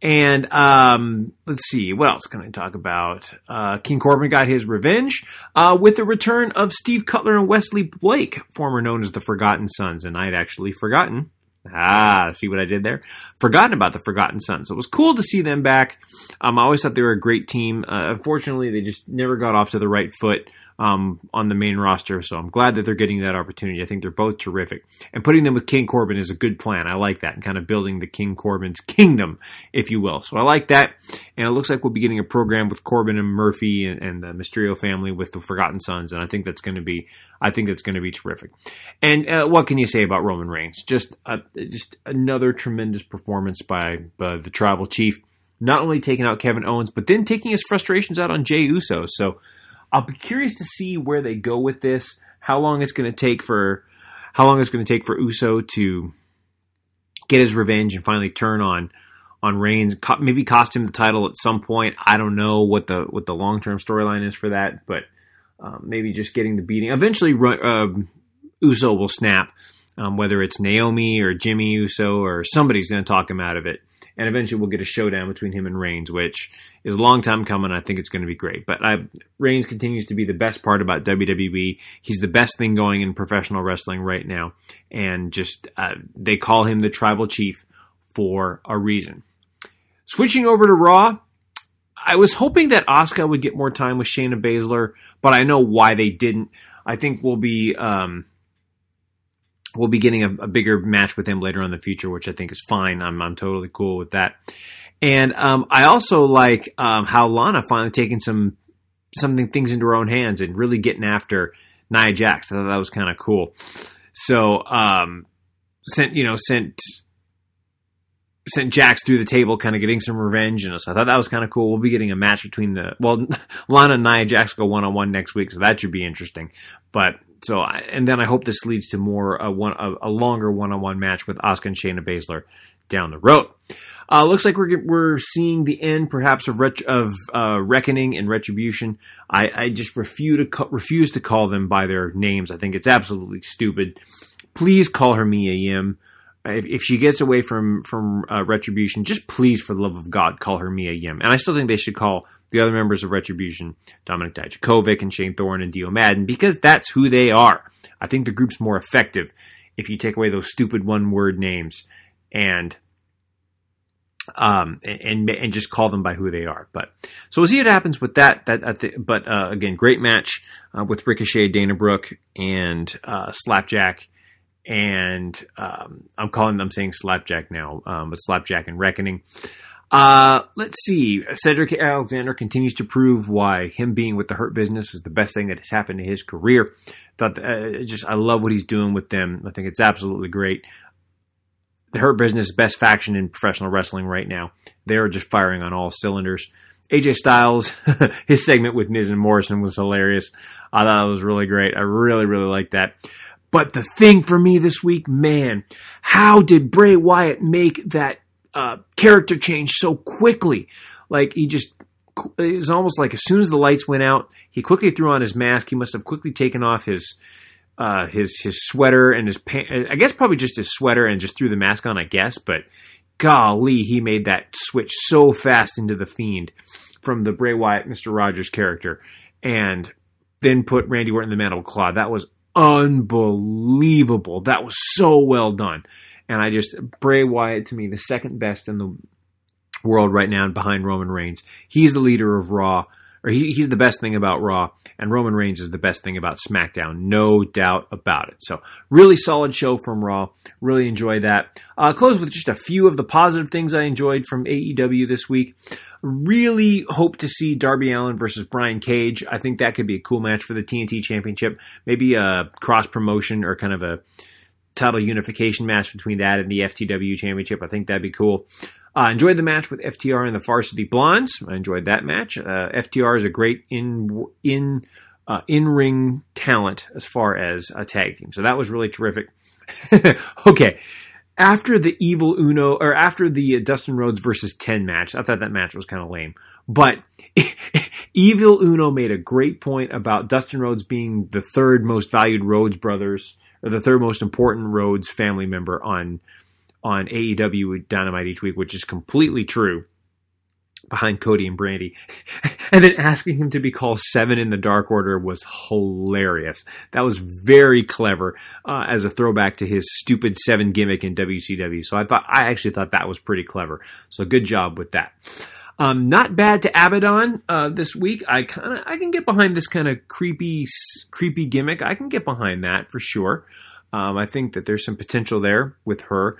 And um, let's see, what else can I talk about? Uh, King Corbin got his revenge uh, with the return of Steve Cutler and Wesley Blake, former known as the Forgotten Sons. And I'd actually forgotten Ah, see what I did there? Forgotten about the Forgotten Sons. So it was cool to see them back. Um, I always thought they were a great team. Uh, unfortunately, they just never got off to the right foot um, on the main roster. So I'm glad that they're getting that opportunity. I think they're both terrific. And putting them with King Corbin is a good plan. I like that. And kind of building the King Corbin's kingdom, if you will. So I like that. And it looks like we'll be getting a program with Corbin and Murphy and, and the Mysterio family with the Forgotten Sons. And I think that's going to be, I think that's going to be terrific. And uh, what can you say about Roman Reigns? Just, a, just another tremendous performance by, by the Tribal Chief. Not only taking out Kevin Owens, but then taking his frustrations out on Jey Uso. So I'll be curious to see where they go with this. How long it's going to take for how long it's going to take for Uso to get his revenge and finally turn on on Reigns. Maybe cost him the title at some point. I don't know what the what the long term storyline is for that, but um, maybe just getting the beating. Eventually, uh, Uso will snap. Um, whether it's Naomi or Jimmy Uso or somebody's going to talk him out of it and eventually we'll get a showdown between him and Reigns, which is a long time coming. I think it's going to be great. But I, Reigns continues to be the best part about WWE. He's the best thing going in professional wrestling right now, and just uh, they call him the Tribal Chief for a reason. Switching over to Raw. I was hoping that Asuka would get more time with Shayna Baszler, but I know why they didn't. I think we'll be um, we'll be getting a, a, bigger match with him later on in the future, which I think is fine. I'm I'm totally cool with that. And um, I also like um, how Lana finally taking some something things into her own hands and really getting after Nia Jax. I thought that was kind of cool. So um, sent you know sent sent Jax through the table, kind of getting some revenge, and so I thought that was kind of cool. We'll be getting a match between the well, Lana and Nia Jax go one on one next week, so that should be interesting. But so, and then I hope this leads to more a one a, a longer one on one match with Asuka and Shayna Baszler down the road. Uh, looks like we're we're seeing the end, perhaps, of ret- of uh, reckoning and retribution. I, I just refuse to co- refuse to call them by their names. I think it's absolutely stupid. Please call her Mia Yim if, if she gets away from from uh, Retribution, just please, for the love of God, call her Mia Yim. And I still think they should call the other members of Retribution Dominik Dijakovic and Shane Thorne and Dio Maddin, because that's who they are. I think the group's more effective if you take away those stupid one word names and um and and just call them by who they are. But so we'll see what happens with that. That the, but uh, again, great match uh, with Ricochet, Dana Brooke, and uh, Slapjack and um, I'm calling them saying Slapjack now, um, but Slapjack and Reckoning. Uh, let's see. Cedric Alexander continues to prove why him being with the Hurt Business is the best thing that has happened to his career. Thought uh, just I love what he's doing with them. I think it's absolutely great. The Hurt Business best faction in professional wrestling right now. They are just firing on all cylinders. AJ Styles, his segment with Miz and Morrison was hilarious. I thought it was really great. I really, really liked that. But the thing for me this week, man, how did Bray Wyatt make that uh, character change so quickly? Like he just it was almost like as soon as the lights went out, he quickly threw on his mask. He must have quickly taken off his uh, his his sweater and his pants. I guess probably just his sweater and just threw the mask on. I guess, but golly, he made that switch so fast into the Fiend from the Bray Wyatt Mister Rogers character, and then put Randy Orton in the Mandible Claw. That was unbelievable. That was so well done. And I just, Bray Wyatt to me, the second best in the world right now behind Roman Reigns. He's the leader of Raw, or he, he's the best thing about Raw, and Roman Reigns is the best thing about SmackDown. No doubt about it. So, really solid show from Raw. Really enjoy that. Uh, close with just a few of the positive things I enjoyed from AEW this week. Really hope to see Darby Allin versus Brian Cage. I think that could be a cool match for the TNT Championship. Maybe a cross promotion or kind of a title unification match between that and the FTW Championship. I think that'd be cool. I uh, enjoyed the match with FTR and the Varsity Blondes. I enjoyed that match. Uh, FTR is a great in in uh, in ring talent as far as a tag team, so that was really terrific. okay, after the Evil Uno or after the Dustin Rhodes versus Ten match, I thought that match was kind of lame. But Evil Uno made a great point about Dustin Rhodes being the third most valued Rhodes brothers the third most important Rhodes family member on on AEW Dynamite each week, which is completely true behind Cody and Brandi, and then asking him to be called Seven in the Dark Order was hilarious. That was very clever uh, as a throwback to his stupid Seven gimmick in WCW. So I thought I actually thought that was pretty clever. So good job with that. Um, not bad to Abaddon uh, this week. I kind of I can get behind this kind of creepy creepy gimmick. I can get behind that for sure. Um, I think that there's some potential there with her.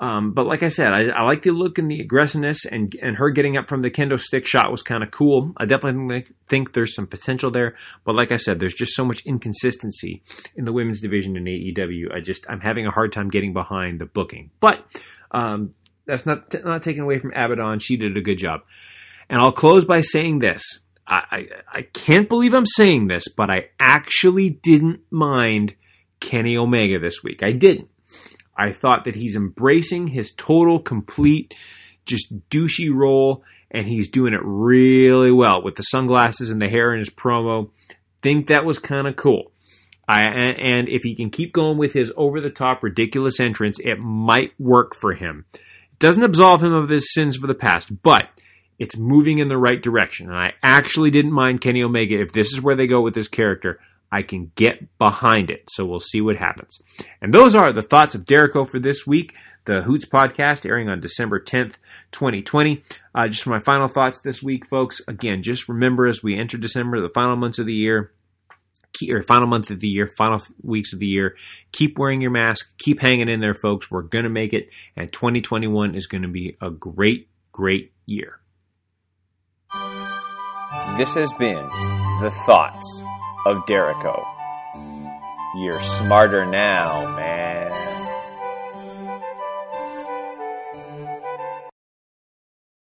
Um, but like I said, I, I, like the look and the aggressiveness, and and her getting up from the kendo stick shot was kind of cool. I definitely think there's some potential there. But like I said, there's just so much inconsistency in the women's division in AEW. I just I'm having a hard time getting behind the booking. But um, that's not t- not taken away from Abaddon. She did a good job. And I'll close by saying this. I, I, I can't believe I'm saying this, but I actually didn't mind Kenny Omega this week. I didn't. I thought that he's embracing his total, complete, just douchey role, and he's doing it really well with the sunglasses and the hair in his promo. Think that was kind of cool. I, and if he can keep going with his over the top, ridiculous entrance, it might work for him. Doesn't absolve him of his sins for the past, but it's moving in the right direction. And I actually didn't mind Kenny Omega if this is where they go with this character. I can get behind it. So we'll see what happens. And those are the thoughts of Dericho for this week. The Hoots podcast airing on December 10th, 2020. Uh, just for my final thoughts this week, folks. Again, just remember as we enter December, the final months of the year, or final month of the year, final weeks of the year. Keep wearing your mask. Keep hanging in there, folks. We're going to make it. And 2021 is going to be a great, great year. This has been The Thoughts of Dericho. You're smarter now, man.